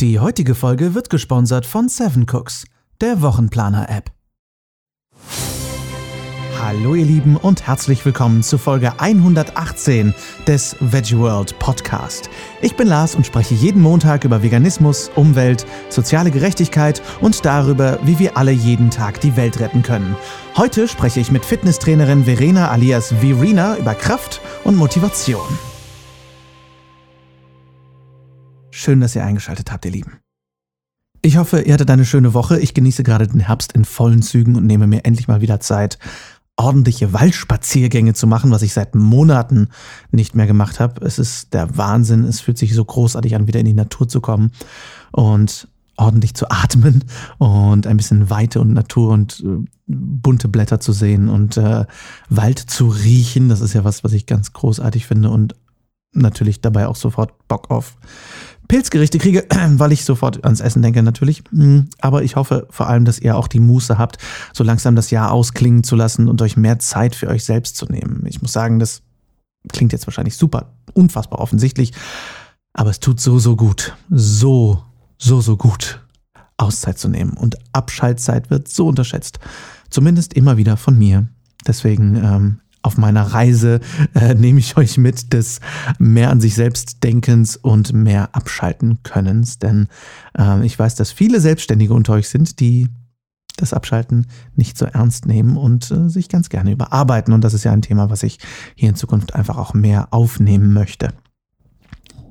Die heutige Folge wird gesponsert von Seven Cooks, der Wochenplaner-App. Hallo ihr Lieben und herzlich willkommen zu Folge 118 des Veggie World Podcast. Ich bin Lars und spreche jeden Montag über Veganismus, Umwelt, soziale Gerechtigkeit und darüber, wie wir alle jeden Tag die Welt retten können. Heute spreche ich mit Fitnesstrainerin Verena alias Verena über Kraft und Motivation. Schön, dass ihr eingeschaltet habt, ihr Lieben. Ich hoffe, ihr hattet eine schöne Woche. Ich genieße gerade den Herbst in vollen Zügen und nehme mir endlich mal wieder Zeit, ordentliche Waldspaziergänge zu machen, was ich seit Monaten nicht mehr gemacht habe. Es ist der Wahnsinn. Es fühlt sich so großartig an, wieder in die Natur zu kommen und ordentlich zu atmen und ein bisschen Weite und Natur und äh, bunte Blätter zu sehen und äh, Wald zu riechen. Das ist ja was, was ich ganz großartig finde und natürlich dabei auch sofort Bock auf Pilzgerichte kriege, weil ich sofort ans Essen denke natürlich. Mm, aber ich hoffe vor allem, dass ihr auch die Muße habt, so langsam das Jahr ausklingen zu lassen und euch mehr Zeit für euch selbst zu nehmen. Ich muss sagen, das klingt jetzt wahrscheinlich super, unfassbar offensichtlich, aber es tut so, so gut. So, so, so gut, Auszeit zu nehmen. Und Abschaltzeit wird so unterschätzt. Zumindest immer wieder von mir. Deswegen ähm, auf meiner Reise äh, nehme ich euch mit des mehr an sich selbst Denkens und mehr abschalten Könnens. Denn äh, ich weiß, dass viele Selbstständige unter euch sind, die das Abschalten nicht so ernst nehmen und äh, sich ganz gerne überarbeiten. Und das ist ja ein Thema, was ich hier in Zukunft einfach auch mehr aufnehmen möchte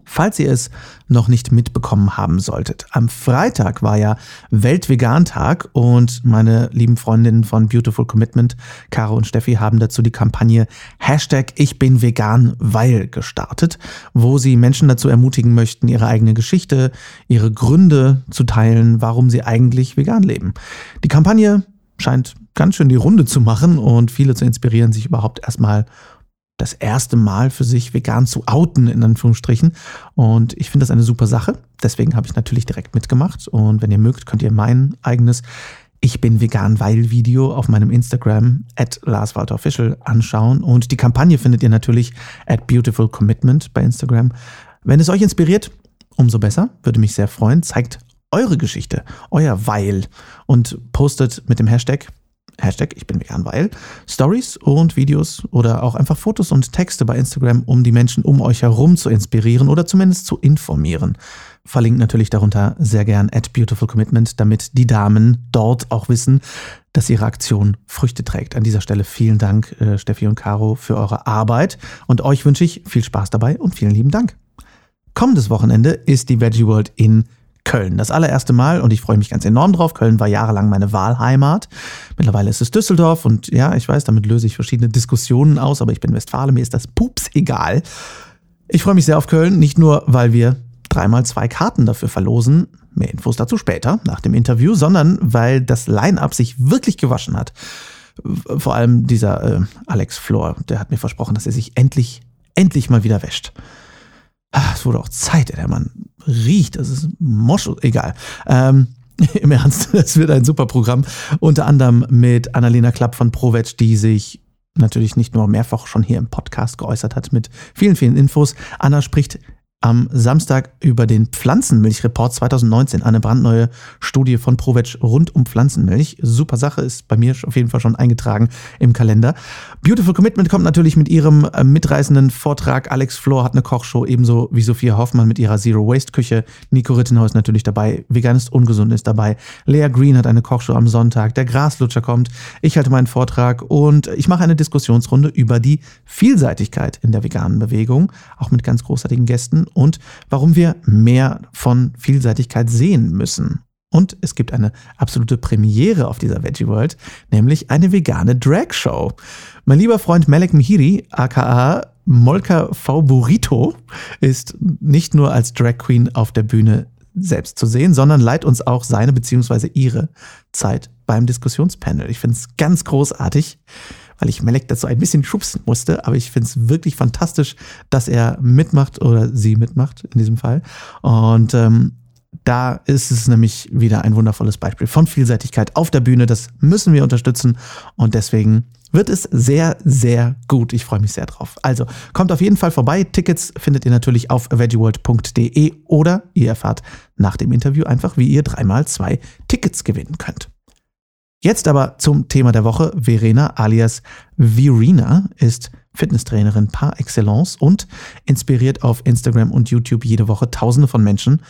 falls ihr es noch nicht mitbekommen haben solltet. Am Freitag war ja Weltvegan-Tag und meine lieben Freundinnen von Beautiful Commitment, Caro und Steffi, haben dazu die Kampagne Hashtag Ich bin vegan, weil gestartet, wo sie Menschen dazu ermutigen möchten, ihre eigene Geschichte, ihre Gründe zu teilen, warum sie eigentlich vegan leben. Die Kampagne scheint ganz schön die Runde zu machen und viele zu inspirieren, sich überhaupt erstmal das erste Mal für sich vegan zu outen, in Anführungsstrichen. Und ich finde das eine super Sache. Deswegen habe ich natürlich direkt mitgemacht. Und wenn ihr mögt, könnt ihr mein eigenes Ich bin vegan, weil Video auf meinem Instagram at LarsWalterOfficial anschauen. Und die Kampagne findet ihr natürlich at Beautiful Commitment bei Instagram. Wenn es euch inspiriert, umso besser. Würde mich sehr freuen. Zeigt eure Geschichte, euer Weil und postet mit dem Hashtag Hashtag ich bin vegan, weil Stories und Videos oder auch einfach Fotos und Texte bei Instagram, um die Menschen um euch herum zu inspirieren oder zumindest zu informieren. Verlinkt natürlich darunter sehr gern at Beautiful Commitment, damit die Damen dort auch wissen, dass ihre Aktion Früchte trägt. An dieser Stelle vielen Dank, äh, Steffi und Caro, für eure Arbeit und euch wünsche ich viel Spaß dabei und vielen lieben Dank. Kommendes Wochenende ist die Veggie World in Köln. Das allererste Mal und ich freue mich ganz enorm drauf. Köln war jahrelang meine Wahlheimat. Mittlerweile ist es Düsseldorf und ja, ich weiß, damit löse ich verschiedene Diskussionen aus, aber ich bin Westfale, mir ist das pups egal. Ich freue mich sehr auf Köln, nicht nur, weil wir dreimal zwei Karten dafür verlosen, mehr Infos dazu später, nach dem Interview, sondern weil das Line-Up sich wirklich gewaschen hat. Vor allem dieser äh, Alex Flor, der hat mir versprochen, dass er sich endlich, endlich mal wieder wäscht. Ach, es wurde auch Zeit, der Mann riecht. Das ist Mosch, egal. Ähm, Im Ernst, es wird ein super Programm. Unter anderem mit Annalena Klapp von ProVeg, die sich natürlich nicht nur mehrfach schon hier im Podcast geäußert hat mit vielen, vielen Infos. Anna spricht am Samstag über den Pflanzenmilchreport 2019, eine brandneue Studie von Provetsch rund um Pflanzenmilch. Super Sache, ist bei mir auf jeden Fall schon eingetragen im Kalender. Beautiful Commitment kommt natürlich mit ihrem äh, mitreißenden Vortrag. Alex Flor hat eine Kochshow, ebenso wie Sophia Hoffmann mit ihrer Zero Waste Küche. Nico Rittenhaus natürlich dabei. Vegan ist ungesund ist dabei. Lea Green hat eine Kochshow am Sonntag. Der Graslutscher kommt. Ich halte meinen Vortrag und ich mache eine Diskussionsrunde über die Vielseitigkeit in der veganen Bewegung, auch mit ganz großartigen Gästen und warum wir mehr von Vielseitigkeit sehen müssen. Und es gibt eine absolute Premiere auf dieser Veggie World, nämlich eine vegane Drag Show. Mein lieber Freund Malek Mihiri, aka Molka V. Burrito, ist nicht nur als Drag Queen auf der Bühne selbst zu sehen, sondern leiht uns auch seine bzw. ihre Zeit beim Diskussionspanel. Ich finde es ganz großartig weil ich Melek dazu ein bisschen schubsen musste. Aber ich finde es wirklich fantastisch, dass er mitmacht oder sie mitmacht in diesem Fall. Und ähm, da ist es nämlich wieder ein wundervolles Beispiel von Vielseitigkeit auf der Bühne. Das müssen wir unterstützen. Und deswegen wird es sehr, sehr gut. Ich freue mich sehr drauf. Also kommt auf jeden Fall vorbei. Tickets findet ihr natürlich auf veggieworld.de oder ihr erfahrt nach dem Interview einfach, wie ihr dreimal zwei Tickets gewinnen könnt. Jetzt aber zum Thema der Woche. Verena alias Virina ist Fitnesstrainerin par excellence und inspiriert auf Instagram und YouTube jede Woche Tausende von Menschen.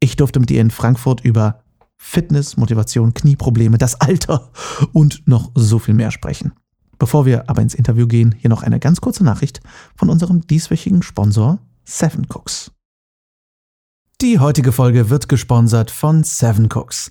Ich durfte mit ihr in Frankfurt über Fitness, Motivation, Knieprobleme, das Alter und noch so viel mehr sprechen. Bevor wir aber ins Interview gehen, hier noch eine ganz kurze Nachricht von unserem dieswöchigen Sponsor Seven Cooks. Die heutige Folge wird gesponsert von Seven Cooks.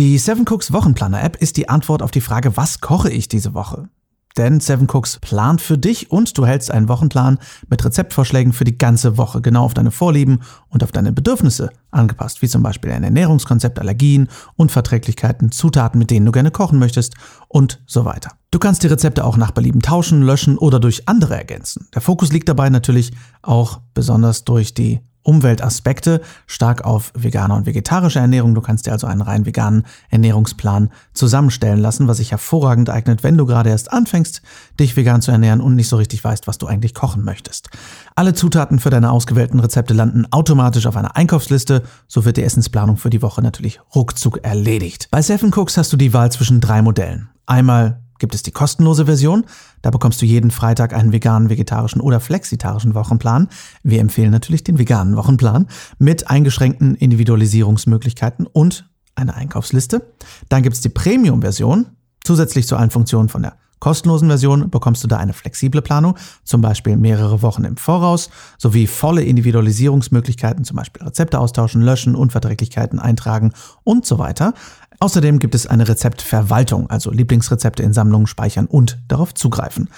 Die Seven Cooks Wochenplaner App ist die Antwort auf die Frage, was koche ich diese Woche? Denn Seven Cooks plant für dich und du hältst einen Wochenplan mit Rezeptvorschlägen für die ganze Woche, genau auf deine Vorlieben und auf deine Bedürfnisse angepasst, wie zum Beispiel ein Ernährungskonzept, Allergien, Unverträglichkeiten, Zutaten, mit denen du gerne kochen möchtest und so weiter. Du kannst die Rezepte auch nach Belieben tauschen, löschen oder durch andere ergänzen. Der Fokus liegt dabei natürlich auch besonders durch die Umweltaspekte stark auf vegane und vegetarische Ernährung. Du kannst dir also einen rein veganen Ernährungsplan zusammenstellen lassen, was sich hervorragend eignet, wenn du gerade erst anfängst, dich vegan zu ernähren und nicht so richtig weißt, was du eigentlich kochen möchtest. Alle Zutaten für deine ausgewählten Rezepte landen automatisch auf einer Einkaufsliste, so wird die Essensplanung für die Woche natürlich ruckzuck erledigt. Bei Seven Cooks hast du die Wahl zwischen drei Modellen. Einmal gibt es die kostenlose Version. Da bekommst du jeden Freitag einen veganen, vegetarischen oder flexitarischen Wochenplan. Wir empfehlen natürlich den veganen Wochenplan mit eingeschränkten Individualisierungsmöglichkeiten und einer Einkaufsliste. Dann gibt es die Premium-Version. Zusätzlich zu allen Funktionen von der kostenlosen Version bekommst du da eine flexible Planung, zum Beispiel mehrere Wochen im Voraus, sowie volle Individualisierungsmöglichkeiten, zum Beispiel Rezepte austauschen, löschen, Unverträglichkeiten eintragen und so weiter. Außerdem gibt es eine Rezeptverwaltung, also Lieblingsrezepte in Sammlungen speichern und darauf zugreifen.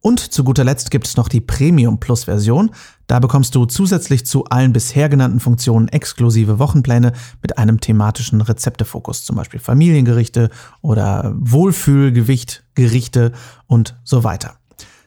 Und zu guter Letzt gibt es noch die Premium Plus Version. Da bekommst du zusätzlich zu allen bisher genannten Funktionen exklusive Wochenpläne mit einem thematischen Rezeptefokus, zum Beispiel Familiengerichte oder Wohlfühlgewichtgerichte und so weiter.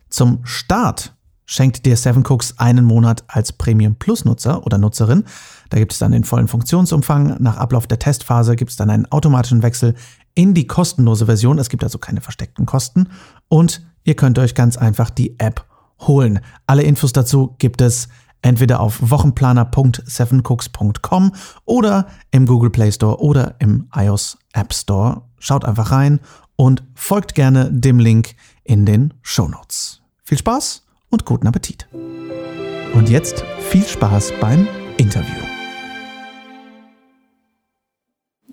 Zum Start schenkt dir Seven Cooks einen Monat als Premium Plus Nutzer oder Nutzerin. Da gibt es dann den vollen Funktionsumfang. Nach Ablauf der Testphase gibt es dann einen automatischen Wechsel in die kostenlose Version. Es gibt also keine versteckten Kosten. Und ihr könnt euch ganz einfach die App holen. Alle Infos dazu gibt es entweder auf wochenplaner.sevencooks.com oder im Google Play Store oder im iOS App Store. Schaut einfach rein und folgt gerne dem Link in den Show Notes. Viel Spaß und guten Appetit. Und jetzt viel Spaß beim Interview.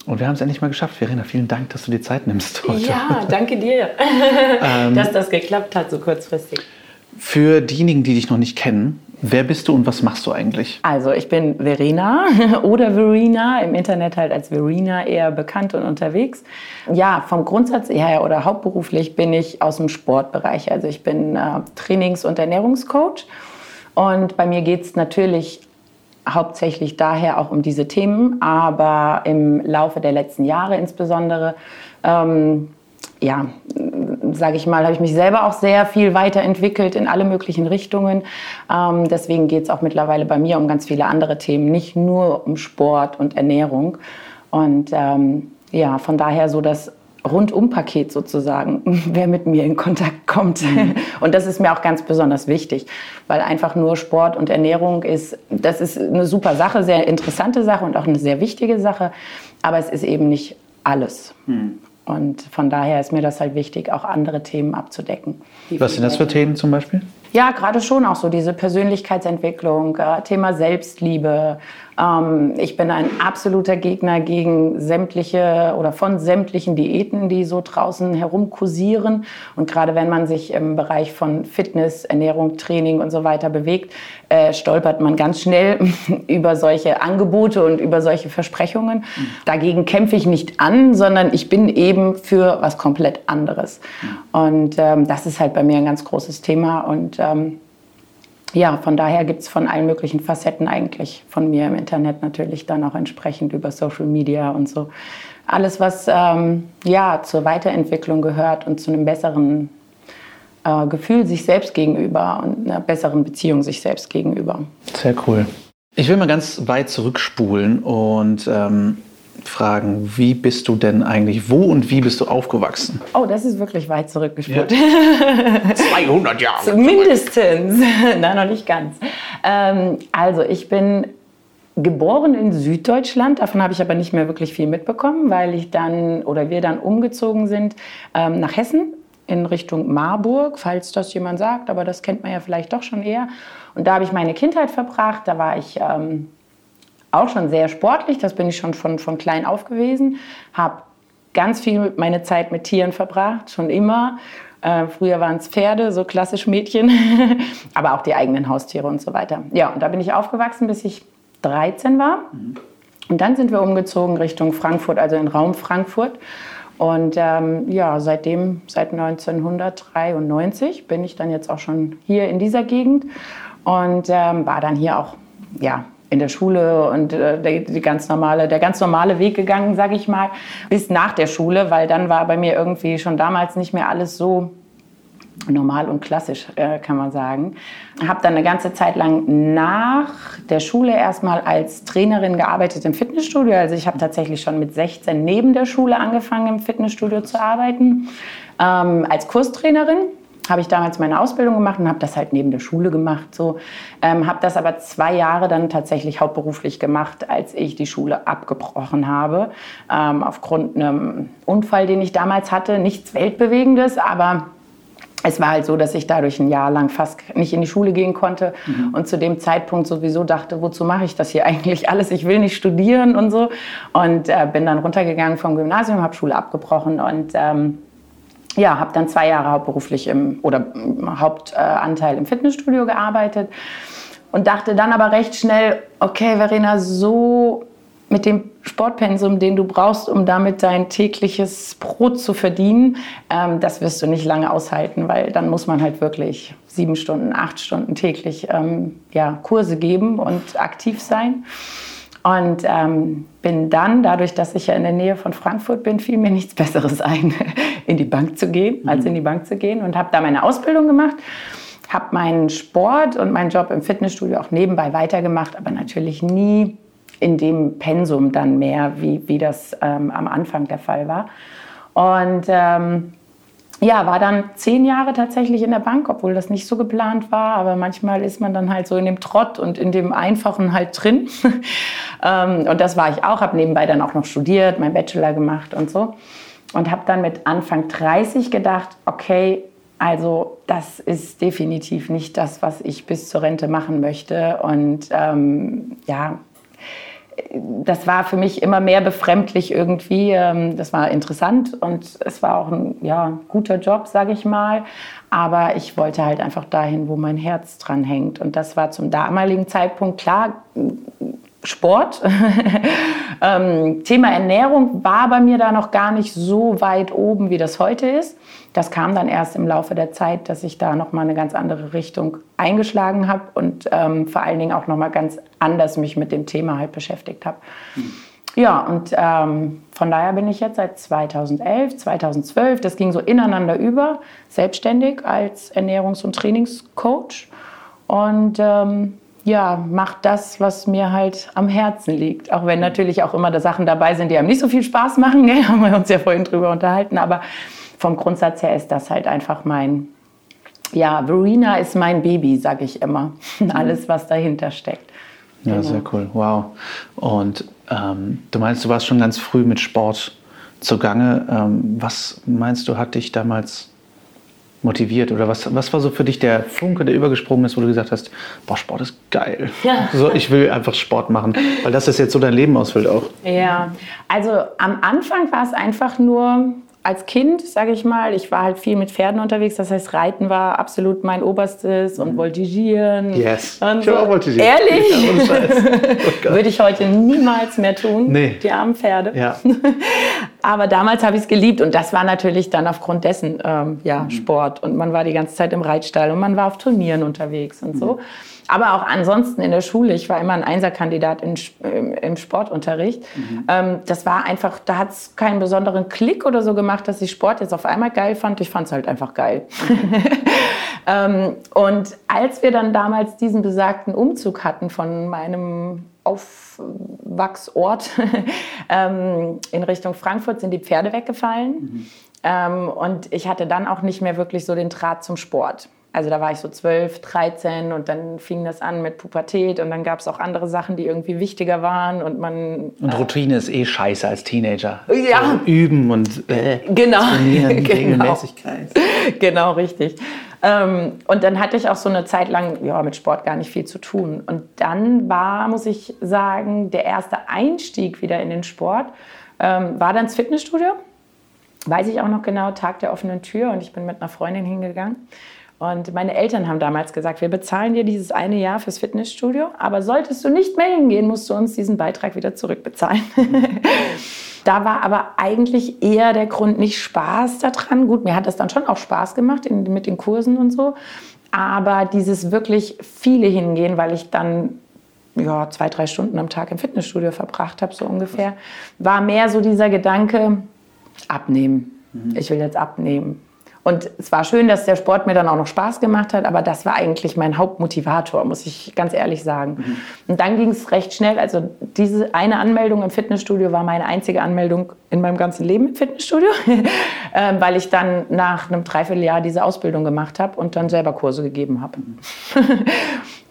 Und wir haben es endlich mal geschafft. Verena, vielen Dank, dass du dir Zeit nimmst heute. Ja, danke dir, ähm, dass das geklappt hat so kurzfristig. Für diejenigen, die dich noch nicht kennen, wer bist du und was machst du eigentlich? Also ich bin Verena oder Verena, im Internet halt als Verena eher bekannt und unterwegs. Ja, vom Grundsatz her oder hauptberuflich bin ich aus dem Sportbereich. Also ich bin äh, Trainings- und Ernährungscoach. Und bei mir geht es natürlich hauptsächlich daher auch um diese Themen, aber im Laufe der letzten Jahre insbesondere, ähm, ja, sage ich mal, habe ich mich selber auch sehr viel weiterentwickelt in alle möglichen Richtungen. Ähm, deswegen geht es auch mittlerweile bei mir um ganz viele andere Themen, nicht nur um Sport und Ernährung. Und ähm, ja, von daher so das Rundum-Paket sozusagen, wer mit mir in Kontakt kommt. Mhm. Und das ist mir auch ganz besonders wichtig, weil einfach nur Sport und Ernährung ist, das ist eine super Sache, sehr interessante Sache und auch eine sehr wichtige Sache, aber es ist eben nicht alles. Mhm. Und von daher ist mir das halt wichtig, auch andere Themen abzudecken. Was sind das für Themen zum Beispiel? Ja, gerade schon auch so diese Persönlichkeitsentwicklung, äh, Thema Selbstliebe, ähm, ich bin ein absoluter Gegner gegen sämtliche oder von sämtlichen Diäten, die so draußen herumkursieren. Und gerade wenn man sich im Bereich von Fitness, Ernährung, Training und so weiter bewegt, äh, stolpert man ganz schnell über solche Angebote und über solche Versprechungen. Mhm. Dagegen kämpfe ich nicht an, sondern ich bin eben für was komplett anderes. Mhm. Und ähm, das ist halt bei mir ein ganz großes Thema. Und ähm, ja, von daher gibt es von allen möglichen Facetten eigentlich von mir im Internet natürlich dann auch entsprechend über Social Media und so. Alles, was ähm, ja, zur Weiterentwicklung gehört und zu einem besseren äh, Gefühl sich selbst gegenüber und einer besseren Beziehung sich selbst gegenüber. Sehr cool. Ich will mal ganz weit zurückspulen und ähm, fragen, wie bist du denn eigentlich, wo und wie bist du aufgewachsen? Oh, das ist wirklich weit zurückgespult. Ja. 200 Jahre. Mindestens. Nein, noch nicht ganz. Ähm, also ich bin geboren in Süddeutschland. Davon habe ich aber nicht mehr wirklich viel mitbekommen, weil ich dann oder wir dann umgezogen sind ähm, nach Hessen in Richtung Marburg, falls das jemand sagt, aber das kennt man ja vielleicht doch schon eher. Und da habe ich meine Kindheit verbracht. Da war ich ähm, auch schon sehr sportlich, das bin ich schon von, von klein auf gewesen. Habe ganz viel meine Zeit mit Tieren verbracht, schon immer. Äh, früher waren es Pferde, so klassisch Mädchen, aber auch die eigenen Haustiere und so weiter. Ja, und da bin ich aufgewachsen, bis ich 13 war. Und dann sind wir umgezogen Richtung Frankfurt, also in Raum Frankfurt. Und ähm, ja, seitdem, seit 1993 bin ich dann jetzt auch schon hier in dieser Gegend und ähm, war dann hier auch ja, in der Schule und äh, der, die ganz normale, der ganz normale Weg gegangen, sage ich mal, bis nach der Schule, weil dann war bei mir irgendwie schon damals nicht mehr alles so normal und klassisch, äh, kann man sagen. Habe dann eine ganze Zeit lang nach der Schule erstmal als Trainerin gearbeitet im Fitnessstudio. Also ich habe tatsächlich schon mit 16 neben der Schule angefangen im Fitnessstudio zu arbeiten ähm, als Kurstrainerin habe ich damals meine Ausbildung gemacht und habe das halt neben der Schule gemacht. So. Ähm, habe das aber zwei Jahre dann tatsächlich hauptberuflich gemacht, als ich die Schule abgebrochen habe. Ähm, aufgrund einem Unfall, den ich damals hatte. Nichts Weltbewegendes, aber es war halt so, dass ich dadurch ein Jahr lang fast nicht in die Schule gehen konnte mhm. und zu dem Zeitpunkt sowieso dachte, wozu mache ich das hier eigentlich alles? Ich will nicht studieren und so. Und äh, bin dann runtergegangen vom Gymnasium, habe Schule abgebrochen und ähm, ja, habe dann zwei Jahre hauptberuflich im oder Hauptanteil im Fitnessstudio gearbeitet und dachte dann aber recht schnell, okay, Verena, so mit dem Sportpensum, den du brauchst, um damit dein tägliches Brot zu verdienen, ähm, das wirst du nicht lange aushalten, weil dann muss man halt wirklich sieben Stunden, acht Stunden täglich ähm, ja, Kurse geben und aktiv sein. Und ähm, bin dann, dadurch, dass ich ja in der Nähe von Frankfurt bin, fiel mir nichts Besseres ein, in die Bank zu gehen, als mhm. in die Bank zu gehen und habe da meine Ausbildung gemacht habe meinen Sport und meinen Job im Fitnessstudio auch nebenbei weitergemacht, aber natürlich nie in dem Pensum dann mehr, wie, wie das ähm, am Anfang der Fall war. Und ähm, ja, war dann zehn Jahre tatsächlich in der Bank, obwohl das nicht so geplant war. Aber manchmal ist man dann halt so in dem Trott und in dem Einfachen halt drin. ähm, und das war ich auch, habe nebenbei dann auch noch studiert, meinen Bachelor gemacht und so. Und habe dann mit Anfang 30 gedacht, okay, also das ist definitiv nicht das, was ich bis zur Rente machen möchte. Und ähm, ja, das war für mich immer mehr befremdlich irgendwie. Ähm, das war interessant und es war auch ein ja, guter Job, sage ich mal. Aber ich wollte halt einfach dahin, wo mein Herz dran hängt. Und das war zum damaligen Zeitpunkt klar. Sport. ähm, Thema Ernährung war bei mir da noch gar nicht so weit oben, wie das heute ist. Das kam dann erst im Laufe der Zeit, dass ich da noch mal eine ganz andere Richtung eingeschlagen habe und ähm, vor allen Dingen auch noch mal ganz anders mich mit dem Thema halt beschäftigt habe. Ja, und ähm, von daher bin ich jetzt seit 2011, 2012, das ging so ineinander über, selbstständig als Ernährungs- und Trainingscoach und ähm, ja, mache das, was mir halt am Herzen liegt. Auch wenn natürlich auch immer da Sachen dabei sind, die einem nicht so viel Spaß machen, ne? haben wir uns ja vorhin drüber unterhalten, aber vom Grundsatz her ist das halt einfach mein, ja, Verena ist mein Baby, sage ich immer. Alles, was dahinter steckt. Ja, genau. sehr cool. Wow. Und ähm, du meinst, du warst schon ganz früh mit Sport zugange. Ähm, was meinst du, hat dich damals motiviert? Oder was, was war so für dich der Funke, der übergesprungen ist, wo du gesagt hast, boah, Sport ist geil. Ja. So, ich will einfach Sport machen. Weil das ist jetzt so dein Leben ausfüllt auch. Ja, also am Anfang war es einfach nur, als Kind, sage ich mal, ich war halt viel mit Pferden unterwegs. Das heißt, Reiten war absolut mein Oberstes und mhm. Voltigieren. Yes. Und ich so. auch voltigiert. Ehrlich? Ja, oh Würde ich heute niemals mehr tun. Nee. Die armen Pferde. Ja. Aber damals habe ich es geliebt und das war natürlich dann aufgrund dessen ähm, ja, mhm. Sport. Und man war die ganze Zeit im Reitstall und man war auf Turnieren unterwegs und mhm. so. Aber auch ansonsten in der Schule. Ich war immer ein Einserkandidat in, im Sportunterricht. Mhm. Ähm, das war einfach, da hat es keinen besonderen Klick oder so gemacht, dass ich Sport jetzt auf einmal geil fand. Ich fand es halt einfach geil. ähm, und als wir dann damals diesen besagten Umzug hatten von meinem Aufwachsort ähm, in Richtung Frankfurt sind die Pferde weggefallen. Mhm. Ähm, und ich hatte dann auch nicht mehr wirklich so den Draht zum Sport. Also da war ich so 12, 13 und dann fing das an mit Pubertät und dann gab es auch andere Sachen, die irgendwie wichtiger waren und man... Und Routine äh, ist eh scheiße als Teenager. Ja. So üben und äh, genau. trainieren, genau. Regelmäßigkeit. Genau, richtig. Ähm, und dann hatte ich auch so eine Zeit lang ja, mit Sport gar nicht viel zu tun. Und dann war, muss ich sagen, der erste Einstieg wieder in den Sport, ähm, war dann das Fitnessstudio. Weiß ich auch noch genau, Tag der offenen Tür und ich bin mit einer Freundin hingegangen. Und meine Eltern haben damals gesagt, wir bezahlen dir dieses eine Jahr fürs Fitnessstudio, aber solltest du nicht mehr hingehen, musst du uns diesen Beitrag wieder zurückbezahlen. da war aber eigentlich eher der Grund nicht Spaß daran. Gut, mir hat das dann schon auch Spaß gemacht in, mit den Kursen und so. Aber dieses wirklich viele hingehen, weil ich dann ja, zwei, drei Stunden am Tag im Fitnessstudio verbracht habe, so ungefähr, war mehr so dieser Gedanke, abnehmen. Mhm. Ich will jetzt abnehmen. Und es war schön, dass der Sport mir dann auch noch Spaß gemacht hat, aber das war eigentlich mein Hauptmotivator, muss ich ganz ehrlich sagen. Mhm. Und dann ging es recht schnell. Also diese eine Anmeldung im Fitnessstudio war meine einzige Anmeldung in meinem ganzen Leben im Fitnessstudio, ähm, weil ich dann nach einem Dreivierteljahr diese Ausbildung gemacht habe und dann selber Kurse gegeben habe.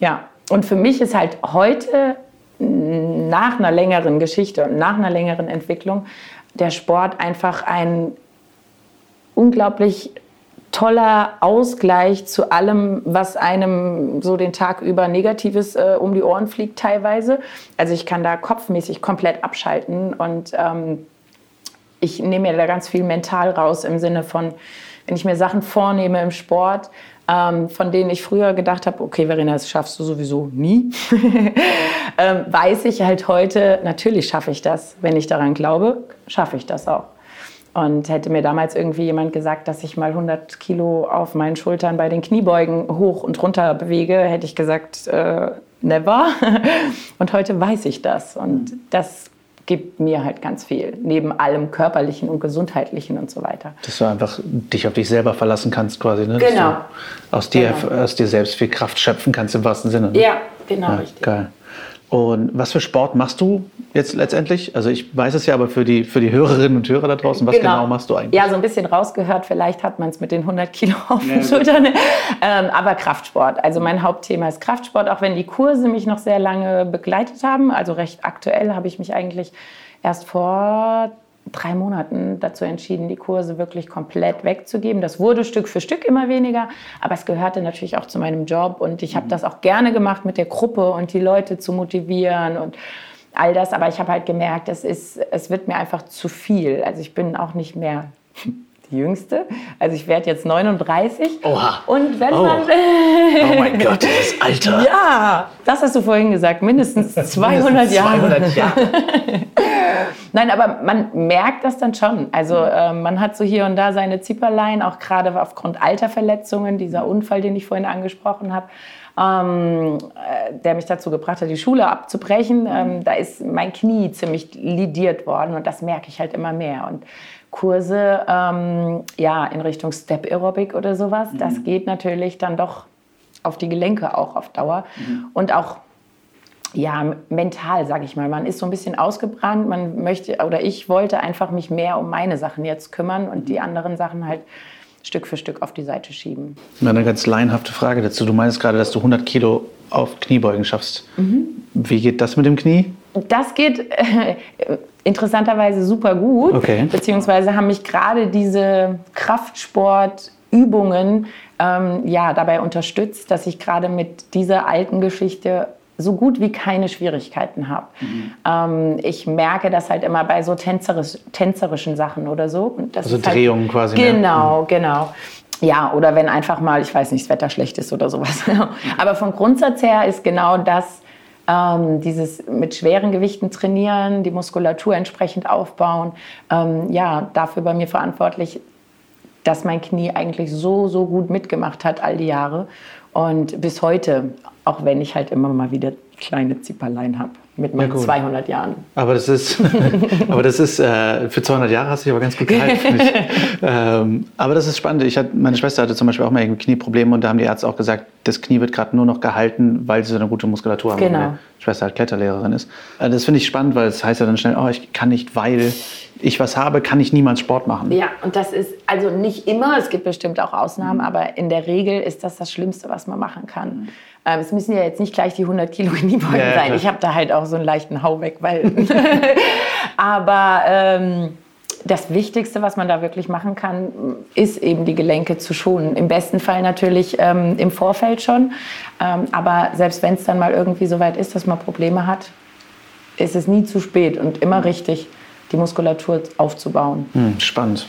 Ja, und für mich ist halt heute nach einer längeren Geschichte und nach einer längeren Entwicklung der Sport einfach ein unglaublich toller Ausgleich zu allem, was einem so den Tag über Negatives äh, um die Ohren fliegt teilweise. Also ich kann da kopfmäßig komplett abschalten und ähm, ich nehme mir da ganz viel mental raus im Sinne von, wenn ich mir Sachen vornehme im Sport, ähm, von denen ich früher gedacht habe, okay, Verena, das schaffst du sowieso nie, ähm, weiß ich halt heute, natürlich schaffe ich das. Wenn ich daran glaube, schaffe ich das auch. Und hätte mir damals irgendwie jemand gesagt, dass ich mal 100 Kilo auf meinen Schultern bei den Kniebeugen hoch und runter bewege, hätte ich gesagt, äh, never. Und heute weiß ich das. Und das gibt mir halt ganz viel, neben allem körperlichen und gesundheitlichen und so weiter. Dass du einfach dich auf dich selber verlassen kannst quasi, ne? Genau. aus dir, genau. aus dir selbst viel Kraft schöpfen kannst im wahrsten Sinne. Ne? Ja, genau, ja, richtig. Geil. Und was für Sport machst du jetzt letztendlich? Also ich weiß es ja, aber für die, für die Hörerinnen und Hörer da draußen, was genau, genau machst du eigentlich? Ja, so ein bisschen rausgehört, vielleicht hat man es mit den 100 Kilo auf den Schultern. Ähm, aber Kraftsport. Also mein Hauptthema ist Kraftsport, auch wenn die Kurse mich noch sehr lange begleitet haben. Also recht aktuell habe ich mich eigentlich erst vor drei Monaten dazu entschieden, die Kurse wirklich komplett wegzugeben. Das wurde Stück für Stück immer weniger, aber es gehörte natürlich auch zu meinem Job und ich habe mhm. das auch gerne gemacht mit der Gruppe und die Leute zu motivieren und all das. Aber ich habe halt gemerkt, es, ist, es wird mir einfach zu viel. Also ich bin auch nicht mehr die Jüngste. Also ich werde jetzt 39. Oha. Und wenn oh. man... oh mein Gott, das Alter. Ja, das hast du vorhin gesagt. Mindestens 200 mindestens Jahre. 200 Jahre. Nein, aber man merkt das dann schon. Also äh, man hat so hier und da seine Zipperlein, auch gerade aufgrund Alterverletzungen, dieser Unfall, den ich vorhin angesprochen habe. Ähm, äh, der mich dazu gebracht hat, die Schule abzubrechen. Ähm, da ist mein Knie ziemlich lidiert worden und das merke ich halt immer mehr. Und Kurse ähm, ja, in Richtung Step Aerobic oder sowas, mhm. das geht natürlich dann doch auf die Gelenke auch auf Dauer. Mhm. Und auch ja, mental, sage ich mal. Man ist so ein bisschen ausgebrannt. Man möchte, oder ich wollte einfach mich mehr um meine Sachen jetzt kümmern und die anderen Sachen halt Stück für Stück auf die Seite schieben. Eine ganz laienhafte Frage dazu. Du meinst gerade, dass du 100 Kilo auf Kniebeugen schaffst. Mhm. Wie geht das mit dem Knie? Das geht äh, interessanterweise super gut. Okay. Beziehungsweise haben mich gerade diese Kraftsportübungen ähm, ja, dabei unterstützt, dass ich gerade mit dieser alten Geschichte so gut wie keine Schwierigkeiten habe. Mhm. Ähm, ich merke das halt immer bei so tänzerisch, tänzerischen Sachen oder so. also Drehungen halt, quasi. Genau, mhm. genau. Ja, oder wenn einfach mal, ich weiß nicht, das Wetter schlecht ist oder sowas. Aber vom Grundsatz her ist genau das, ähm, dieses mit schweren Gewichten trainieren, die Muskulatur entsprechend aufbauen, ähm, ja, dafür bei mir verantwortlich, dass mein Knie eigentlich so, so gut mitgemacht hat all die Jahre und bis heute, auch wenn ich halt immer mal wieder kleine Zipperlein habe. Mit meinen ja, 200 Jahren. Aber das ist, aber das ist äh, für 200 Jahre hast du dich aber ganz gut gehalten. ähm, aber das ist spannend. Ich hatte, meine Schwester hatte zum Beispiel auch mal irgendwie Knieprobleme und da haben die Ärzte auch gesagt, das Knie wird gerade nur noch gehalten, weil sie so eine gute Muskulatur haben. Genau. Meine Schwester halt Kletterlehrerin ist. Äh, das finde ich spannend, weil es das heißt ja dann schnell, oh, ich kann nicht, weil ich was habe, kann ich niemals Sport machen. Ja, und das ist also nicht immer, es gibt bestimmt auch Ausnahmen, mhm. aber in der Regel ist das das Schlimmste, was man machen kann. Ähm, es müssen ja jetzt nicht gleich die 100 Kilo Kniebeugen ja, sein. Klar. Ich habe da halt auch so einen leichten Hau weg, weil. aber ähm, das Wichtigste, was man da wirklich machen kann, ist eben die Gelenke zu schonen. Im besten Fall natürlich ähm, im Vorfeld schon. Ähm, aber selbst wenn es dann mal irgendwie so weit ist, dass man Probleme hat, ist es nie zu spät und immer richtig die Muskulatur aufzubauen. Hm, spannend.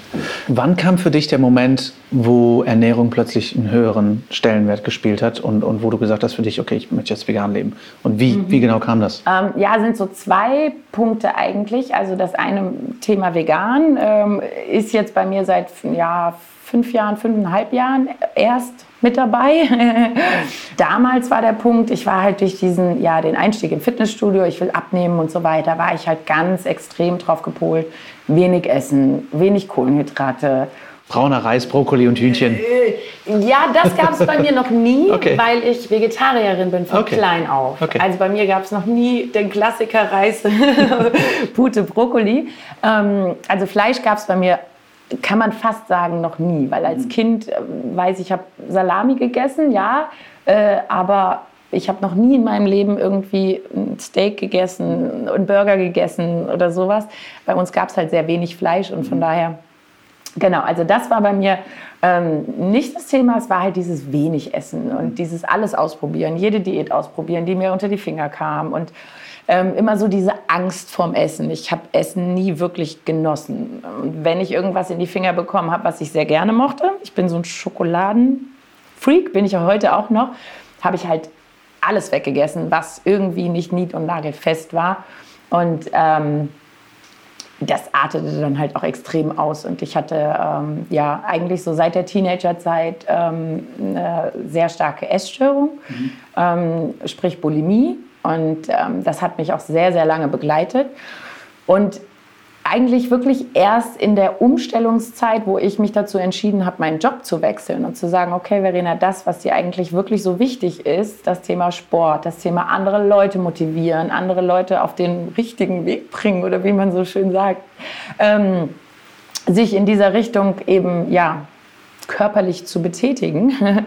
Wann kam für dich der Moment, wo Ernährung plötzlich einen höheren Stellenwert gespielt hat und, und wo du gesagt hast für dich, okay, ich möchte jetzt vegan leben? Und wie, mhm. wie genau kam das? Ähm, ja, sind so zwei Punkte eigentlich. Also das eine Thema vegan ähm, ist jetzt bei mir seit ja, fünf Jahren, fünfeinhalb Jahren erst mit dabei. Damals war der Punkt, ich war halt durch diesen, ja, den Einstieg im Fitnessstudio, ich will abnehmen und so weiter, war ich halt ganz extrem drauf gepolt. Wenig essen, wenig Kohlenhydrate. Brauner Reis, Brokkoli und Hühnchen. Äh, ja, das gab es bei mir noch nie, okay. weil ich Vegetarierin bin von okay. klein auf. Okay. Also bei mir gab es noch nie den Klassiker Reis, Pute, Brokkoli. Ähm, also Fleisch gab es bei mir kann man fast sagen, noch nie. Weil als mhm. Kind äh, weiß ich, ich habe Salami gegessen, ja, äh, aber ich habe noch nie in meinem Leben irgendwie ein Steak gegessen, einen Burger gegessen oder sowas. Bei uns gab es halt sehr wenig Fleisch und von mhm. daher, genau, also das war bei mir ähm, nicht das Thema, es war halt dieses wenig Essen und mhm. dieses alles ausprobieren, jede Diät ausprobieren, die mir unter die Finger kam und ähm, immer so diese Angst vorm Essen. Ich habe Essen nie wirklich genossen. Und wenn ich irgendwas in die Finger bekommen habe, was ich sehr gerne mochte, ich bin so ein Schokoladenfreak, bin ich ja heute auch noch, habe ich halt alles weggegessen, was irgendwie nicht nied- und nagelfest war. Und ähm, das artete dann halt auch extrem aus. Und ich hatte ähm, ja eigentlich so seit der Teenagerzeit ähm, eine sehr starke Essstörung, mhm. ähm, sprich Bulimie. Und ähm, das hat mich auch sehr, sehr lange begleitet. Und eigentlich wirklich erst in der Umstellungszeit, wo ich mich dazu entschieden habe, meinen Job zu wechseln und zu sagen, okay, Verena, das, was dir eigentlich wirklich so wichtig ist, das Thema Sport, das Thema andere Leute motivieren, andere Leute auf den richtigen Weg bringen oder wie man so schön sagt, ähm, sich in dieser Richtung eben ja körperlich zu betätigen,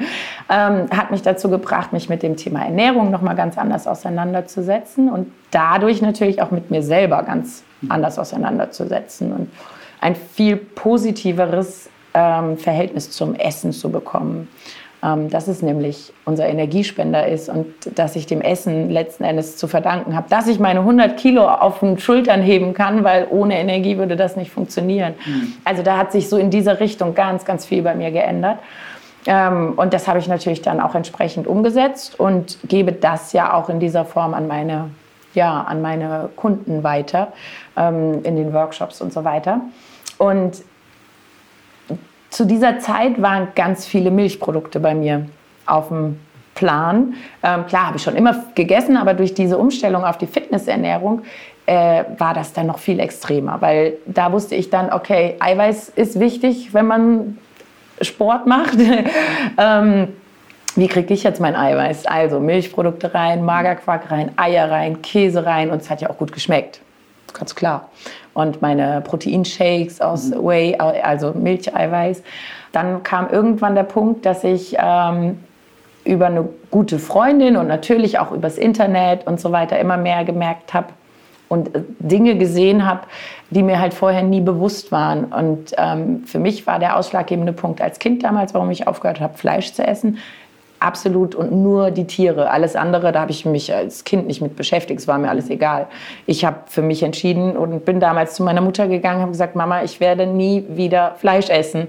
ähm, hat mich dazu gebracht, mich mit dem Thema Ernährung noch mal ganz anders auseinanderzusetzen und dadurch natürlich auch mit mir selber ganz anders auseinanderzusetzen und ein viel positiveres ähm, Verhältnis zum Essen zu bekommen. Ähm, dass es nämlich unser Energiespender ist und dass ich dem Essen letzten Endes zu verdanken habe, dass ich meine 100 Kilo auf den Schultern heben kann, weil ohne Energie würde das nicht funktionieren. Mhm. Also da hat sich so in dieser Richtung ganz, ganz viel bei mir geändert. Ähm, und das habe ich natürlich dann auch entsprechend umgesetzt und gebe das ja auch in dieser Form an meine, ja, an meine Kunden weiter, ähm, in den Workshops und so weiter. Und zu dieser Zeit waren ganz viele Milchprodukte bei mir auf dem Plan. Ähm, klar, habe ich schon immer gegessen, aber durch diese Umstellung auf die Fitnessernährung äh, war das dann noch viel extremer, weil da wusste ich dann, okay, Eiweiß ist wichtig, wenn man Sport macht. ähm, wie kriege ich jetzt mein Eiweiß? Also Milchprodukte rein, Magerquark rein, Eier rein, Käse rein und es hat ja auch gut geschmeckt. Ganz klar und meine Proteinshakes aus mhm. Whey, also Milcheiweiß. Dann kam irgendwann der Punkt, dass ich ähm, über eine gute Freundin und natürlich auch übers Internet und so weiter immer mehr gemerkt habe und äh, Dinge gesehen habe, die mir halt vorher nie bewusst waren. Und ähm, für mich war der ausschlaggebende Punkt als Kind damals, warum ich aufgehört habe, Fleisch zu essen, absolut und nur die Tiere. Alles andere, da habe ich mich als Kind nicht mit beschäftigt. Es war mir alles egal. Ich habe für mich entschieden und bin damals zu meiner Mutter gegangen und habe gesagt, Mama, ich werde nie wieder Fleisch essen.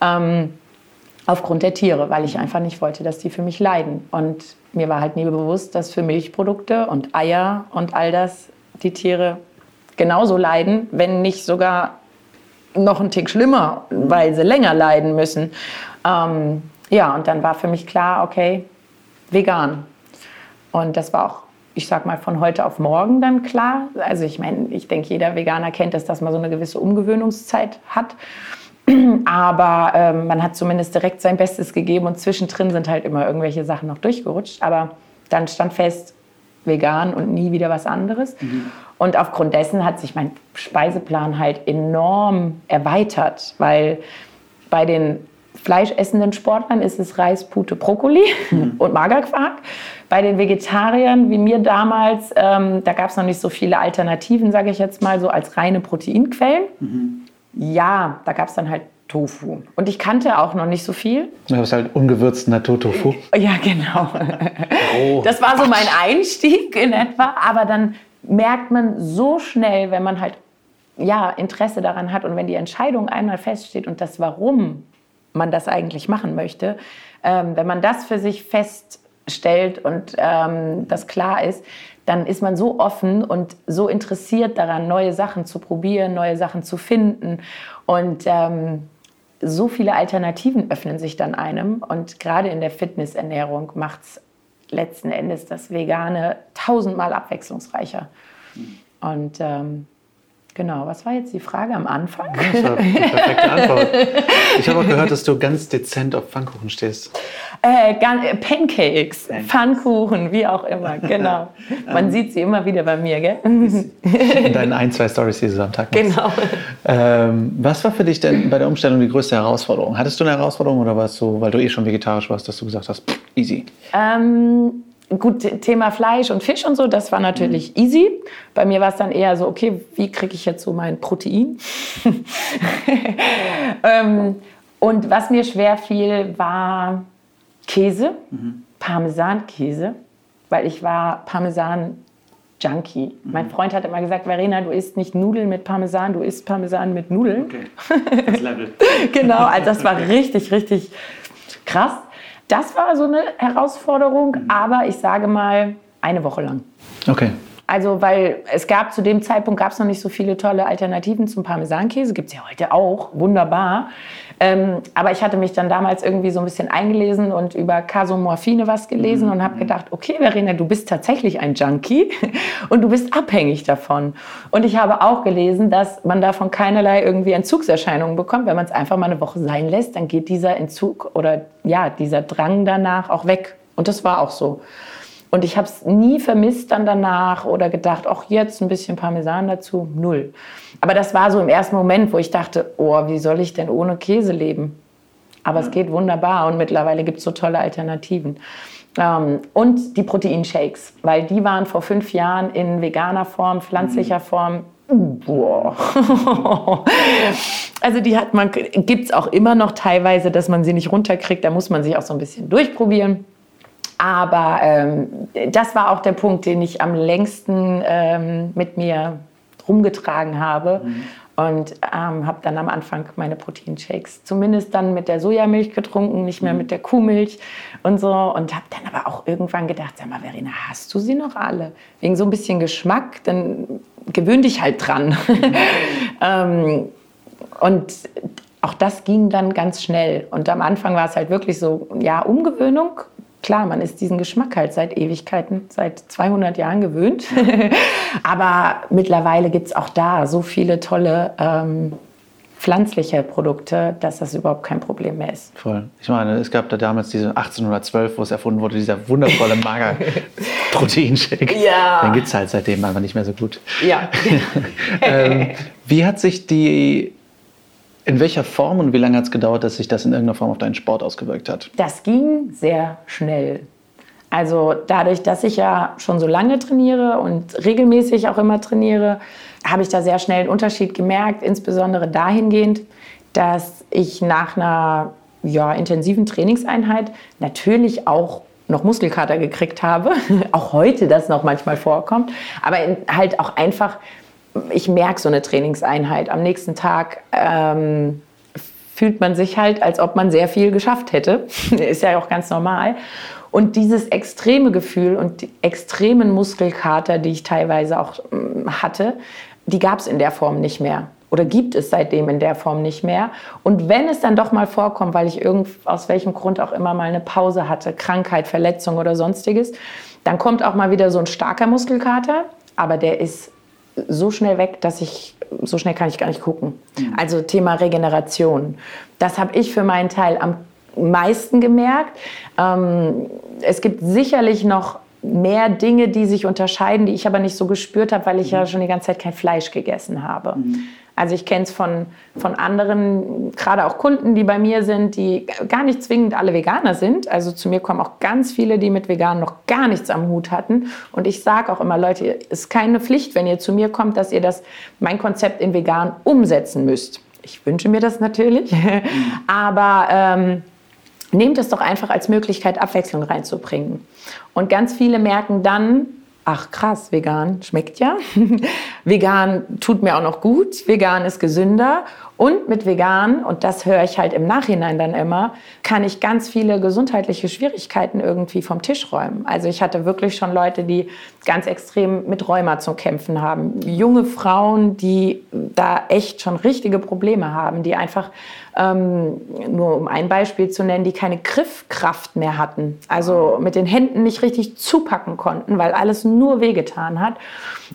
Ähm, aufgrund der Tiere, weil ich einfach nicht wollte, dass die für mich leiden. Und mir war halt nie bewusst, dass für Milchprodukte und Eier und all das die Tiere genauso leiden, wenn nicht sogar noch ein Tick schlimmer, weil sie länger leiden müssen. Ähm, ja, und dann war für mich klar, okay, vegan. Und das war auch ich sag mal, von heute auf morgen dann klar. Also ich meine, ich denke, jeder Veganer kennt es, dass man so eine gewisse Umgewöhnungszeit hat. Aber ähm, man hat zumindest direkt sein Bestes gegeben und zwischendrin sind halt immer irgendwelche Sachen noch durchgerutscht. Aber dann stand fest, vegan und nie wieder was anderes. Mhm. Und aufgrund dessen hat sich mein Speiseplan halt enorm erweitert, weil bei den fleischessenden Sportlern ist es Reis, Pute, Brokkoli mhm. und Magerquark. Bei den Vegetariern, wie mir damals, ähm, da gab es noch nicht so viele Alternativen, sage ich jetzt mal, so als reine Proteinquellen. Mhm. Ja, da gab es dann halt Tofu. Und ich kannte auch noch nicht so viel. Du hast halt ungewürzten Naturtofu. Ja, genau. Oh. Das war so mein Einstieg in etwa. Aber dann merkt man so schnell, wenn man halt ja, Interesse daran hat und wenn die Entscheidung einmal feststeht und das Warum man das eigentlich machen möchte, ähm, wenn man das für sich feststellt und ähm, das klar ist, dann ist man so offen und so interessiert daran, neue Sachen zu probieren, neue Sachen zu finden. Und ähm, so viele Alternativen öffnen sich dann einem. Und gerade in der Fitnessernährung macht es letzten Endes das Vegane tausendmal abwechslungsreicher. Und ähm, Genau, was war jetzt die Frage am Anfang? das war perfekte Antwort. Ich habe auch gehört, dass du ganz dezent auf Pfannkuchen stehst. Äh, äh Pancakes, Pfannkuchen, wie auch immer, genau. Man sieht sie immer wieder bei mir, gell? In deinen ein, zwei Stories, die du am Tag machst. Genau. Ähm, was war für dich denn bei der Umstellung die größte Herausforderung? Hattest du eine Herausforderung oder warst du, weil du eh schon vegetarisch warst, dass du gesagt hast, pff, easy? Ähm, Gut, Thema Fleisch und Fisch und so, das war natürlich mhm. easy. Bei mir war es dann eher so, okay, wie kriege ich jetzt so mein Protein? ähm, und was mir schwer fiel, war Käse, mhm. Parmesankäse, weil ich war Parmesan-Junkie. Mhm. Mein Freund hat immer gesagt, Verena, du isst nicht Nudeln mit Parmesan, du isst Parmesan mit Nudeln. Okay, das Level. genau, also das war richtig, richtig krass. Das war so eine Herausforderung, mhm. aber ich sage mal eine Woche lang. Okay. Also, weil es gab zu dem Zeitpunkt gab es noch nicht so viele tolle Alternativen zum Parmesankäse. Gibt es ja heute auch, wunderbar. Ähm, aber ich hatte mich dann damals irgendwie so ein bisschen eingelesen und über Casomorphine was gelesen mhm. und habe gedacht, okay, Verena, du bist tatsächlich ein Junkie und du bist abhängig davon. Und ich habe auch gelesen, dass man davon keinerlei irgendwie Entzugserscheinungen bekommt. Wenn man es einfach mal eine Woche sein lässt, dann geht dieser Entzug oder ja, dieser Drang danach auch weg. Und das war auch so. Und ich habe es nie vermisst dann danach oder gedacht, auch jetzt ein bisschen Parmesan dazu, null. Aber das war so im ersten Moment, wo ich dachte, oh, wie soll ich denn ohne Käse leben? Aber ja. es geht wunderbar und mittlerweile gibt es so tolle Alternativen. Ähm, und die Proteinshakes, weil die waren vor fünf Jahren in veganer Form, pflanzlicher mhm. Form. Boah. also die hat man, gibt es auch immer noch teilweise, dass man sie nicht runterkriegt. Da muss man sich auch so ein bisschen durchprobieren. Aber ähm, das war auch der Punkt, den ich am längsten ähm, mit mir rumgetragen habe. Mhm. Und ähm, habe dann am Anfang meine Proteinshakes zumindest dann mit der Sojamilch getrunken, nicht mehr mhm. mit der Kuhmilch und so. Und habe dann aber auch irgendwann gedacht, sag mal, Verena, hast du sie noch alle? Wegen so ein bisschen Geschmack, dann gewöhn dich halt dran. Mhm. und auch das ging dann ganz schnell. Und am Anfang war es halt wirklich so, ja, Umgewöhnung klar, man ist diesen Geschmack halt seit Ewigkeiten, seit 200 Jahren gewöhnt. Aber mittlerweile gibt es auch da so viele tolle ähm, pflanzliche Produkte, dass das überhaupt kein Problem mehr ist. Voll. Ich meine, es gab da damals diese 1812, wo es erfunden wurde, dieser wundervolle Mager-Proteinshake. ja. Den gibt es halt seitdem einfach nicht mehr so gut. Ja. ähm, wie hat sich die in welcher Form und wie lange hat es gedauert, dass sich das in irgendeiner Form auf deinen Sport ausgewirkt hat? Das ging sehr schnell. Also dadurch, dass ich ja schon so lange trainiere und regelmäßig auch immer trainiere, habe ich da sehr schnell einen Unterschied gemerkt, insbesondere dahingehend, dass ich nach einer ja, intensiven Trainingseinheit natürlich auch noch Muskelkater gekriegt habe, auch heute das noch manchmal vorkommt, aber halt auch einfach ich merke so eine Trainingseinheit. Am nächsten Tag ähm, fühlt man sich halt, als ob man sehr viel geschafft hätte. Ist ja auch ganz normal. Und dieses extreme Gefühl und die extremen Muskelkater, die ich teilweise auch ähm, hatte, die gab es in der Form nicht mehr. Oder gibt es seitdem in der Form nicht mehr. Und wenn es dann doch mal vorkommt, weil ich irgend, aus welchem Grund auch immer mal eine Pause hatte, Krankheit, Verletzung oder sonstiges, Dann kommt auch mal wieder so ein starker Muskelkater, aber der ist so schnell weg, dass ich, so schnell kann ich gar nicht gucken. Mhm. Also Thema Regeneration. Das habe ich für meinen Teil am meisten gemerkt. Ähm, es gibt sicherlich noch mehr Dinge, die sich unterscheiden, die ich aber nicht so gespürt habe, weil ich mhm. ja schon die ganze Zeit kein Fleisch gegessen habe. Mhm. Also ich kenne es von, von anderen, gerade auch Kunden, die bei mir sind, die gar nicht zwingend alle Veganer sind. Also zu mir kommen auch ganz viele, die mit Vegan noch gar nichts am Hut hatten. Und ich sage auch immer, Leute, es ist keine Pflicht, wenn ihr zu mir kommt, dass ihr das, mein Konzept in Vegan umsetzen müsst. Ich wünsche mir das natürlich. Aber ähm, nehmt es doch einfach als Möglichkeit, Abwechslung reinzubringen. Und ganz viele merken dann, ach krass, vegan schmeckt ja. vegan tut mir auch noch gut. Vegan ist gesünder. Und mit vegan, und das höre ich halt im Nachhinein dann immer, kann ich ganz viele gesundheitliche Schwierigkeiten irgendwie vom Tisch räumen. Also ich hatte wirklich schon Leute, die ganz extrem mit Rheuma zu kämpfen haben. Junge Frauen, die da echt schon richtige Probleme haben, die einfach ähm, nur um ein Beispiel zu nennen, die keine Griffkraft mehr hatten. Also mit den Händen nicht richtig zupacken konnten, weil alles nur wehgetan hat.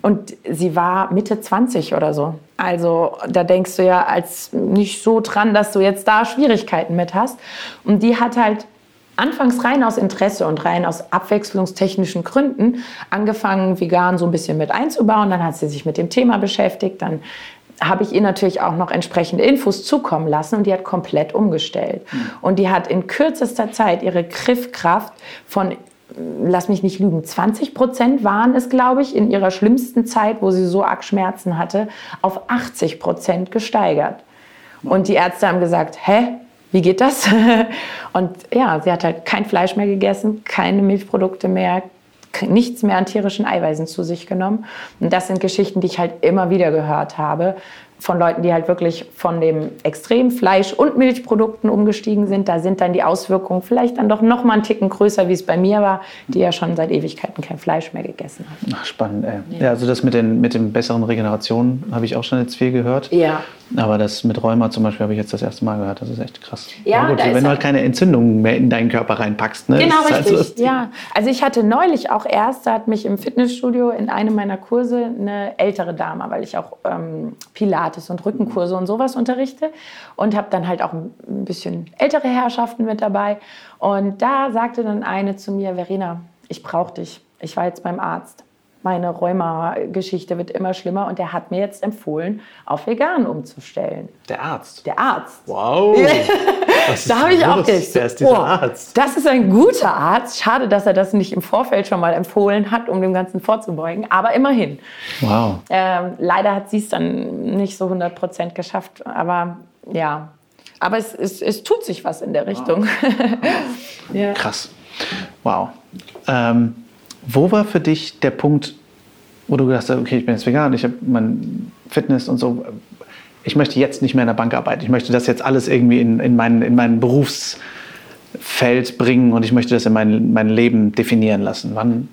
Und sie war Mitte 20 oder so. Also da denkst du ja als nicht so dran, dass du jetzt da Schwierigkeiten mit hast. Und die hat halt anfangs rein aus Interesse und rein aus abwechslungstechnischen Gründen angefangen, vegan so ein bisschen mit einzubauen. Dann hat sie sich mit dem Thema beschäftigt. Dann habe ich ihr natürlich auch noch entsprechende Infos zukommen lassen und die hat komplett umgestellt. Mhm. Und die hat in kürzester Zeit ihre Griffkraft von lass mich nicht lügen, 20 Prozent waren es, glaube ich, in ihrer schlimmsten Zeit, wo sie so arg Schmerzen hatte, auf 80 Prozent gesteigert. Und die Ärzte haben gesagt, hä, wie geht das? Und ja, sie hat halt kein Fleisch mehr gegessen, keine Milchprodukte mehr, nichts mehr an tierischen Eiweißen zu sich genommen. Und das sind Geschichten, die ich halt immer wieder gehört habe von Leuten, die halt wirklich von dem extrem Fleisch- und Milchprodukten umgestiegen sind. Da sind dann die Auswirkungen vielleicht dann doch noch mal einen Ticken größer, wie es bei mir war, die ja schon seit Ewigkeiten kein Fleisch mehr gegessen hat. Ach, spannend, ey. Ja. ja, also das mit den, mit den besseren Regenerationen habe ich auch schon jetzt viel gehört. Ja. Aber das mit Rheuma zum Beispiel habe ich jetzt das erste Mal gehört. Das ist echt krass. Ja, gut, wenn du halt keine Entzündungen mehr in deinen Körper reinpackst. Ne? Genau, halt richtig. Halt so ja. Also ich hatte neulich auch erst, da hat mich im Fitnessstudio in einem meiner Kurse eine ältere Dame, weil ich auch ähm, Pilates und Rückenkurse und sowas unterrichte und habe dann halt auch ein bisschen ältere Herrschaften mit dabei. Und da sagte dann eine zu mir, Verena, ich brauche dich. Ich war jetzt beim Arzt meine Rheuma-Geschichte wird immer schlimmer und der hat mir jetzt empfohlen, auf vegan umzustellen. Der Arzt? Der Arzt. Wow. da habe ich auch gedacht, Wer ist dieser oh, Arzt? Das ist ein guter Arzt. Schade, dass er das nicht im Vorfeld schon mal empfohlen hat, um dem Ganzen vorzubeugen. Aber immerhin. Wow. Ähm, leider hat sie es dann nicht so 100 Prozent geschafft. Aber ja. Aber es, es, es tut sich was in der Richtung. Wow. ja. Krass. Wow. Ähm, wo war für dich der Punkt, wo du gedacht hast, okay, ich bin jetzt vegan, ich habe mein Fitness und so. Ich möchte jetzt nicht mehr in der Bank arbeiten. Ich möchte das jetzt alles irgendwie in, in, mein, in mein Berufsfeld bringen und ich möchte das in mein, mein Leben definieren lassen. Wann,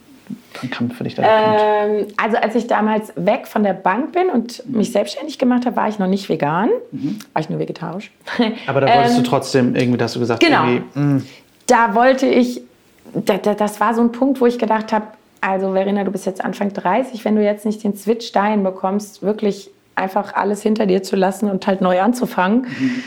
wann kam für dich der ähm, Punkt? Also als ich damals weg von der Bank bin und mich selbstständig gemacht habe, war ich noch nicht vegan. Mhm. War ich nur vegetarisch. Aber da wolltest ähm, du trotzdem irgendwie, hast du gesagt, genau. Mm. Da wollte ich das war so ein Punkt, wo ich gedacht habe, also Verena, du bist jetzt Anfang 30, wenn du jetzt nicht den Switch dahin bekommst, wirklich einfach alles hinter dir zu lassen und halt neu anzufangen. Mhm.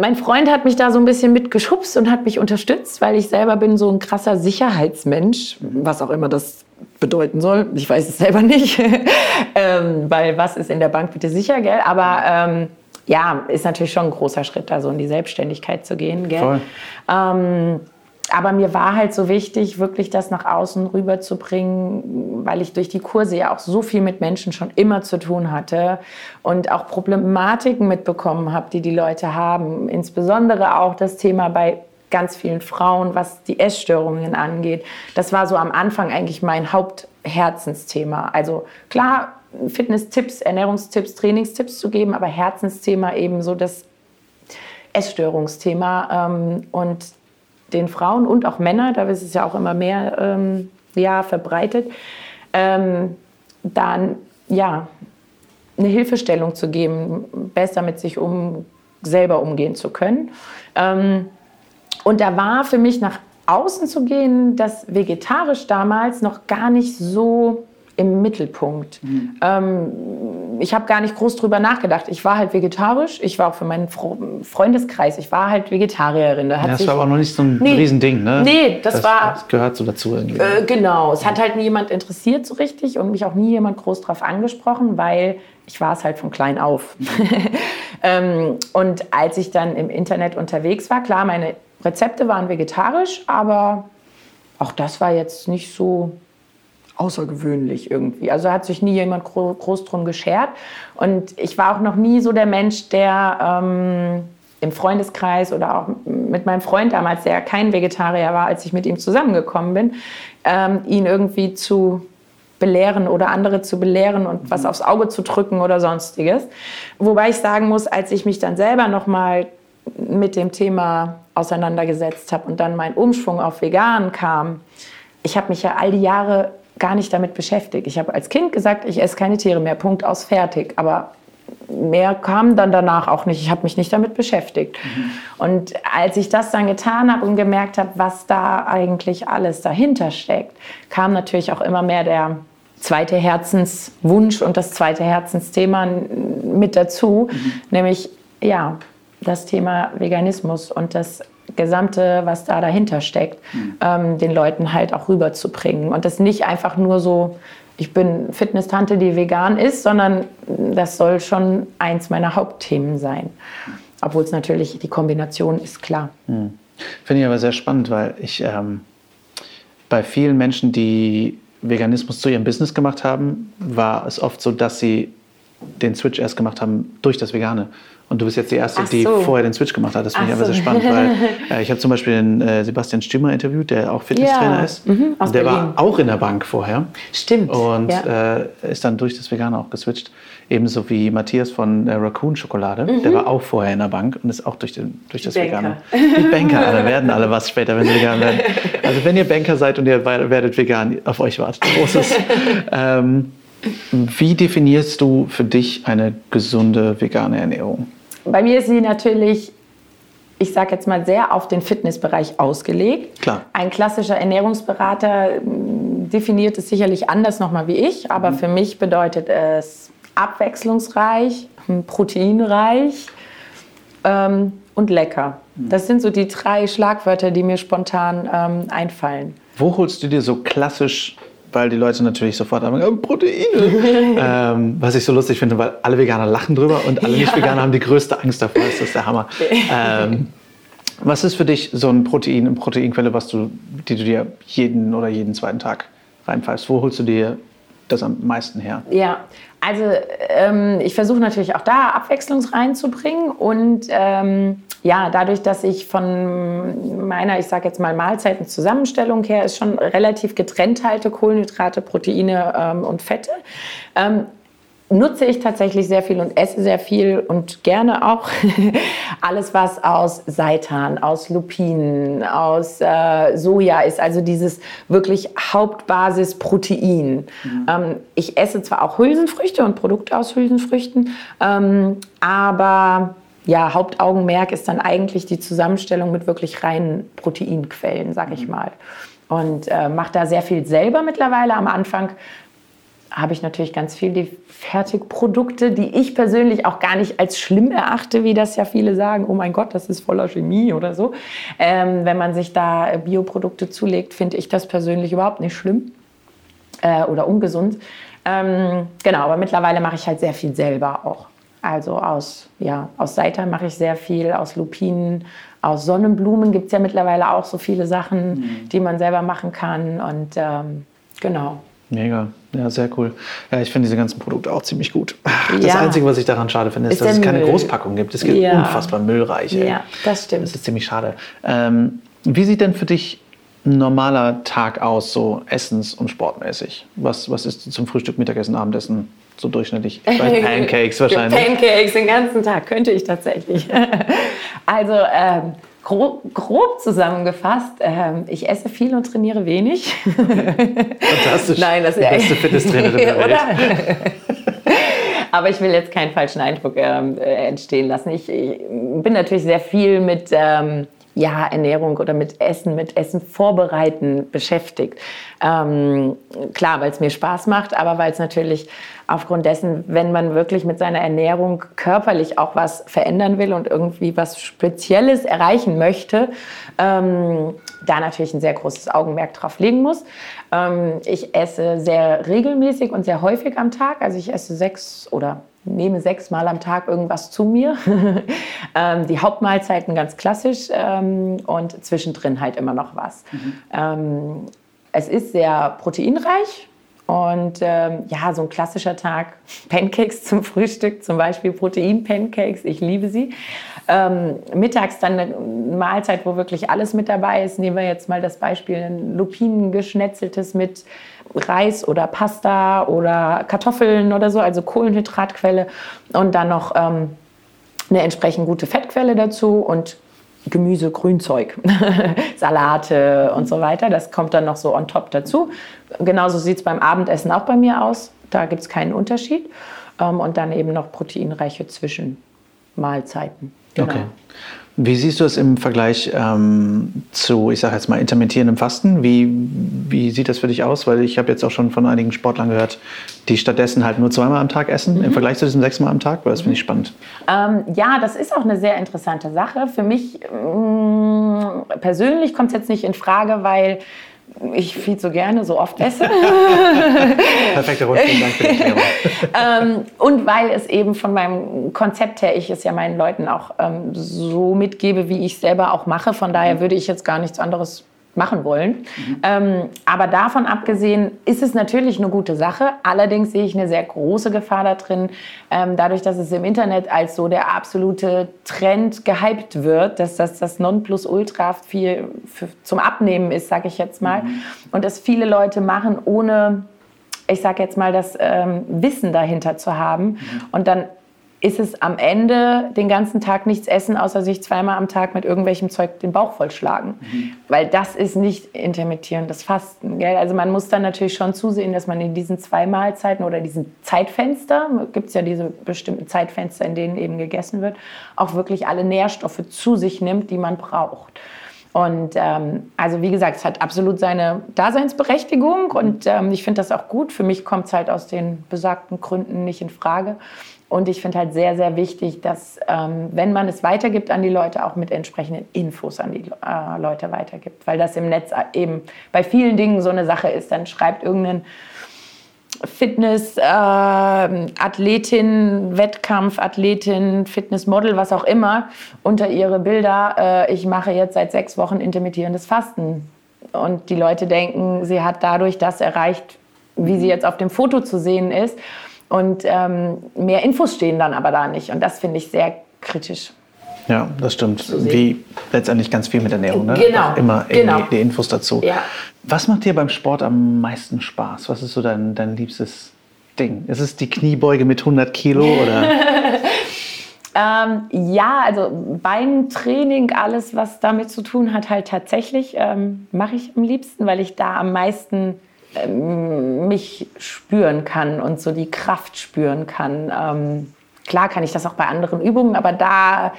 Mein Freund hat mich da so ein bisschen mitgeschubst und hat mich unterstützt, weil ich selber bin so ein krasser Sicherheitsmensch, was auch immer das bedeuten soll. Ich weiß es selber nicht, ähm, weil was ist in der Bank bitte sicher, gell? Aber ähm, ja, ist natürlich schon ein großer Schritt, da so in die Selbstständigkeit zu gehen, gell? Voll. Ähm, aber mir war halt so wichtig, wirklich das nach außen rüberzubringen, weil ich durch die Kurse ja auch so viel mit Menschen schon immer zu tun hatte und auch Problematiken mitbekommen habe, die die Leute haben. Insbesondere auch das Thema bei ganz vielen Frauen, was die Essstörungen angeht. Das war so am Anfang eigentlich mein Hauptherzensthema. Also klar, Fitnesstipps, Ernährungstipps, Trainingstipps zu geben, aber Herzensthema eben so das Essstörungsthema. Ähm, und den Frauen und auch Männern, da ist es ja auch immer mehr ähm, ja, verbreitet, ähm, dann ja, eine Hilfestellung zu geben, besser mit sich um, selber umgehen zu können. Ähm, und da war für mich nach außen zu gehen, dass vegetarisch damals noch gar nicht so im Mittelpunkt. Mhm. Ähm, ich habe gar nicht groß drüber nachgedacht. Ich war halt vegetarisch. Ich war auch für meinen Freundeskreis. Ich war halt Vegetarierin. Da ja, das war aber noch nicht so ein nee, Riesending, ne? Nee, das, das war. Das gehört so dazu irgendwie. Äh, genau. Es hat halt nie jemand interessiert so richtig und mich auch nie jemand groß drauf angesprochen, weil ich war es halt von klein auf. Mhm. ähm, und als ich dann im Internet unterwegs war, klar, meine Rezepte waren vegetarisch, aber auch das war jetzt nicht so außergewöhnlich irgendwie. Also hat sich nie jemand groß drum geschert. Und ich war auch noch nie so der Mensch, der ähm, im Freundeskreis oder auch mit meinem Freund damals, der kein Vegetarier war, als ich mit ihm zusammengekommen bin, ähm, ihn irgendwie zu belehren oder andere zu belehren und was mhm. aufs Auge zu drücken oder sonstiges. Wobei ich sagen muss, als ich mich dann selber noch mal mit dem Thema auseinandergesetzt habe und dann mein Umschwung auf vegan kam, ich habe mich ja all die Jahre gar nicht damit beschäftigt. Ich habe als Kind gesagt, ich esse keine Tiere mehr, Punkt aus, fertig. Aber mehr kam dann danach auch nicht. Ich habe mich nicht damit beschäftigt. Mhm. Und als ich das dann getan habe und gemerkt habe, was da eigentlich alles dahinter steckt, kam natürlich auch immer mehr der zweite Herzenswunsch und das zweite Herzensthema mit dazu, mhm. nämlich ja, das Thema Veganismus und das Gesamte, was da dahinter steckt, mhm. ähm, den Leuten halt auch rüberzubringen. Und das nicht einfach nur so, ich bin Fitness-Tante, die vegan ist, sondern das soll schon eins meiner Hauptthemen sein. Obwohl es natürlich die Kombination ist, klar. Mhm. Finde ich aber sehr spannend, weil ich ähm, bei vielen Menschen, die Veganismus zu ihrem Business gemacht haben, war es oft so, dass sie den Switch erst gemacht haben durch das Vegane. Und du bist jetzt die Erste, so. die vorher den Switch gemacht hat. Das finde ich aber sehr spannend, weil äh, ich habe zum Beispiel den äh, Sebastian Stümmer interviewt, der auch Fitnesstrainer ja. ist. Mhm, der Berlin. war auch in der Bank vorher. Stimmt. Und ja. äh, ist dann durch das Vegane auch geswitcht. Ebenso wie Matthias von äh, Raccoon Schokolade. Mhm. Der war auch vorher in der Bank und ist auch durch, den, durch das Banker. Vegane. Die Banker, alle werden alle was später, wenn sie vegan werden. Also wenn ihr Banker seid und ihr werdet vegan, auf euch wartet großes. ähm, wie definierst du für dich eine gesunde vegane Ernährung? Bei mir ist sie natürlich, ich sage jetzt mal, sehr auf den Fitnessbereich ausgelegt. Klar. Ein klassischer Ernährungsberater mm, definiert es sicherlich anders nochmal wie ich, aber mhm. für mich bedeutet es abwechslungsreich, proteinreich ähm, und lecker. Mhm. Das sind so die drei Schlagwörter, die mir spontan ähm, einfallen. Wo holst du dir so klassisch weil die Leute natürlich sofort haben, oh, Proteine. ähm, was ich so lustig finde, weil alle Veganer lachen drüber und alle ja. Nicht-Veganer haben die größte Angst davor. Das ist der Hammer. ähm, was ist für dich so ein Protein, eine Proteinquelle, was du, die du dir jeden oder jeden zweiten Tag reinpfeifst? Wo holst du dir das am meisten her? Ja, also ähm, ich versuche natürlich auch da Abwechslung reinzubringen und ähm, ja, dadurch, dass ich von meiner, ich sage jetzt mal Mahlzeitenzusammenstellung her, ist schon relativ getrennt halte, Kohlenhydrate, Proteine ähm, und Fette, ähm, nutze ich tatsächlich sehr viel und esse sehr viel und gerne auch alles, was aus Seitan, aus Lupinen, aus äh, Soja ist, also dieses wirklich Hauptbasis-Protein. Mhm. Ähm, ich esse zwar auch Hülsenfrüchte und Produkte aus Hülsenfrüchten, ähm, aber ja, Hauptaugenmerk ist dann eigentlich die Zusammenstellung mit wirklich reinen Proteinquellen, sag ich mhm. mal. Und äh, mache da sehr viel selber mittlerweile. Am Anfang habe ich natürlich ganz viel die Fertigprodukte, die ich persönlich auch gar nicht als schlimm erachte, wie das ja viele sagen. Oh mein Gott, das ist voller Chemie oder so. Ähm, wenn man sich da Bioprodukte zulegt, finde ich das persönlich überhaupt nicht schlimm äh, oder ungesund. Ähm, genau, aber mittlerweile mache ich halt sehr viel selber auch. Also aus, ja, aus Seitan mache ich sehr viel, aus Lupinen, aus Sonnenblumen gibt es ja mittlerweile auch so viele Sachen, mhm. die man selber machen kann. Und ähm, genau. Mega, ja, sehr cool. Ja, ich finde diese ganzen Produkte auch ziemlich gut. Das ja. Einzige, was ich daran schade finde, ist, ist dass es keine Müll. Großpackung gibt. Es gibt ja. unfassbar müllreich. Ey. Ja, das stimmt. Das ist ziemlich schade. Ähm, wie sieht denn für dich ein normaler Tag aus, so essens- und sportmäßig? Was, was ist zum Frühstück, Mittagessen, Abendessen? So durchschnittlich. Pancakes wahrscheinlich. Pancakes den ganzen Tag könnte ich tatsächlich. also ähm, grob, grob, zusammengefasst, ähm, ich esse viel und trainiere wenig. Fantastisch. Nein, das ist die beste Fitnesstrainerin der Welt. Aber ich will jetzt keinen falschen Eindruck ähm, äh, entstehen lassen. Ich, ich, bin natürlich sehr viel mit ähm, ja, Ernährung oder mit Essen, mit Essen vorbereiten beschäftigt. Ähm, klar, weil es mir Spaß macht, aber weil es natürlich aufgrund dessen, wenn man wirklich mit seiner Ernährung körperlich auch was verändern will und irgendwie was Spezielles erreichen möchte, ähm, da natürlich ein sehr großes Augenmerk drauf legen muss. Ähm, ich esse sehr regelmäßig und sehr häufig am Tag. Also ich esse sechs oder nehme sechsmal am Tag irgendwas zu mir. ähm, die Hauptmahlzeiten ganz klassisch ähm, und zwischendrin halt immer noch was. Mhm. Ähm, es ist sehr proteinreich und ähm, ja, so ein klassischer Tag, Pancakes zum Frühstück, zum Beispiel Protein-Pancakes, ich liebe sie. Ähm, mittags dann eine Mahlzeit, wo wirklich alles mit dabei ist. Nehmen wir jetzt mal das Beispiel ein Lupinengeschnetzeltes mit Reis oder Pasta oder Kartoffeln oder so, also Kohlenhydratquelle und dann noch ähm, eine entsprechend gute Fettquelle dazu und Gemüse, Grünzeug, Salate und so weiter. Das kommt dann noch so on top dazu. Genauso sieht es beim Abendessen auch bei mir aus. Da gibt es keinen Unterschied. Ähm, und dann eben noch proteinreiche Zwischenmahlzeiten. Genau. Okay. Wie siehst du es im Vergleich ähm, zu, ich sage jetzt mal, intermittierendem Fasten? Wie, wie sieht das für dich aus? Weil ich habe jetzt auch schon von einigen Sportlern gehört, die stattdessen halt nur zweimal am Tag essen, mhm. im Vergleich zu diesem sechsmal am Tag. Weil das finde ich spannend. Ähm, ja, das ist auch eine sehr interessante Sache. Für mich mh, mm, persönlich kommt es jetzt nicht in Frage, weil ich viel zu gerne so oft esse. Perfekter Rundfunk, danke für die Erklärung. ähm, und weil es eben von meinem Konzept her, ich es ja meinen Leuten auch ähm, so mitgebe, wie ich selber auch mache. Von daher würde ich jetzt gar nichts anderes machen wollen. Mhm. Ähm, aber davon abgesehen ist es natürlich eine gute Sache. Allerdings sehe ich eine sehr große Gefahr da drin, ähm, dadurch, dass es im Internet als so der absolute Trend gehypt wird, dass das das Nonplusultra viel für, zum Abnehmen ist, sage ich jetzt mal. Mhm. Und dass viele Leute machen, ohne ich sage jetzt mal, das ähm, Wissen dahinter zu haben. Mhm. Und dann ist es am Ende den ganzen Tag nichts essen, außer sich zweimal am Tag mit irgendwelchem Zeug den Bauch vollschlagen. Mhm. Weil das ist nicht intermittierendes Fasten. Gell? Also man muss dann natürlich schon zusehen, dass man in diesen zwei Mahlzeiten oder diesen Zeitfenster, gibt es ja diese bestimmten Zeitfenster, in denen eben gegessen wird, auch wirklich alle Nährstoffe zu sich nimmt, die man braucht. Und ähm, also wie gesagt, es hat absolut seine Daseinsberechtigung und ähm, ich finde das auch gut. Für mich kommt es halt aus den besagten Gründen nicht in Frage. Und ich finde halt sehr, sehr wichtig, dass, ähm, wenn man es weitergibt an die Leute, auch mit entsprechenden Infos an die äh, Leute weitergibt. Weil das im Netz eben bei vielen Dingen so eine Sache ist. Dann schreibt irgendein Fitness, äh, Athletin, Wettkampfathletin, Fitnessmodel, was auch immer, unter ihre Bilder, äh, ich mache jetzt seit sechs Wochen intermittierendes Fasten. Und die Leute denken, sie hat dadurch das erreicht, wie sie jetzt auf dem Foto zu sehen ist. Und ähm, mehr Infos stehen dann aber da nicht. Und das finde ich sehr kritisch. Ja, das stimmt. Wie letztendlich ganz viel mit Ernährung. Ne? Genau. Auch immer genau. die Infos dazu. Ja. Was macht dir beim Sport am meisten Spaß? Was ist so dein, dein liebstes Ding? Ist es die Kniebeuge mit 100 Kilo oder? ähm, ja, also Beintraining, alles, was damit zu tun hat, halt tatsächlich ähm, mache ich am liebsten, weil ich da am meisten mich spüren kann und so die Kraft spüren kann. Ähm, klar kann ich das auch bei anderen Übungen, aber da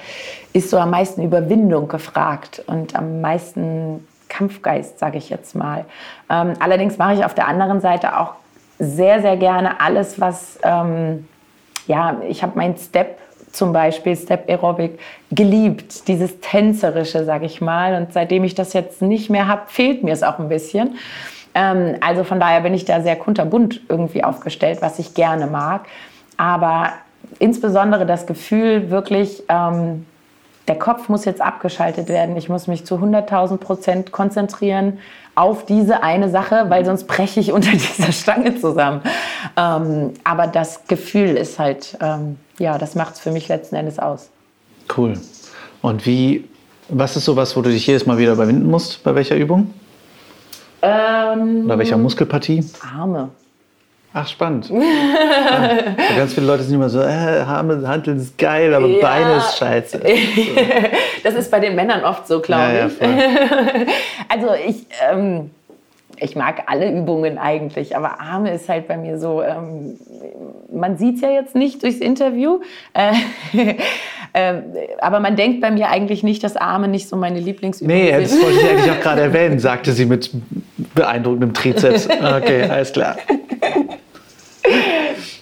ist so am meisten Überwindung gefragt und am meisten Kampfgeist, sage ich jetzt mal. Ähm, allerdings mache ich auf der anderen Seite auch sehr, sehr gerne alles, was, ähm, ja, ich habe mein Step zum Beispiel, Step Aerobic, geliebt, dieses Tänzerische, sage ich mal. Und seitdem ich das jetzt nicht mehr habe, fehlt mir es auch ein bisschen. Ähm, also von daher bin ich da sehr kunterbunt irgendwie aufgestellt, was ich gerne mag. Aber insbesondere das Gefühl wirklich, ähm, der Kopf muss jetzt abgeschaltet werden. Ich muss mich zu 100.000 Prozent konzentrieren auf diese eine Sache, weil sonst breche ich unter dieser Stange zusammen. Ähm, aber das Gefühl ist halt, ähm, ja, das macht es für mich letzten Endes aus. Cool. Und wie, was ist sowas, wo du dich jedes Mal wieder überwinden musst, bei welcher Übung? Ähm, Oder welcher Muskelpartie? Arme. Ach, spannend. ja. Ganz viele Leute sind immer so, äh, Arme, Handeln ist geil, aber ja. Beine ist scheiße. das ist bei den Männern oft so, glaube ja, ich. also ich, ähm, ich mag alle Übungen eigentlich, aber Arme ist halt bei mir so, ähm, man sieht es ja jetzt nicht durchs Interview, äh, äh, aber man denkt bei mir eigentlich nicht, dass Arme nicht so meine Lieblingsübung nee, sind. Nee, das wollte ich eigentlich auch gerade erwähnen, sagte sie mit beeindruckendem Trizeps. Okay, alles klar.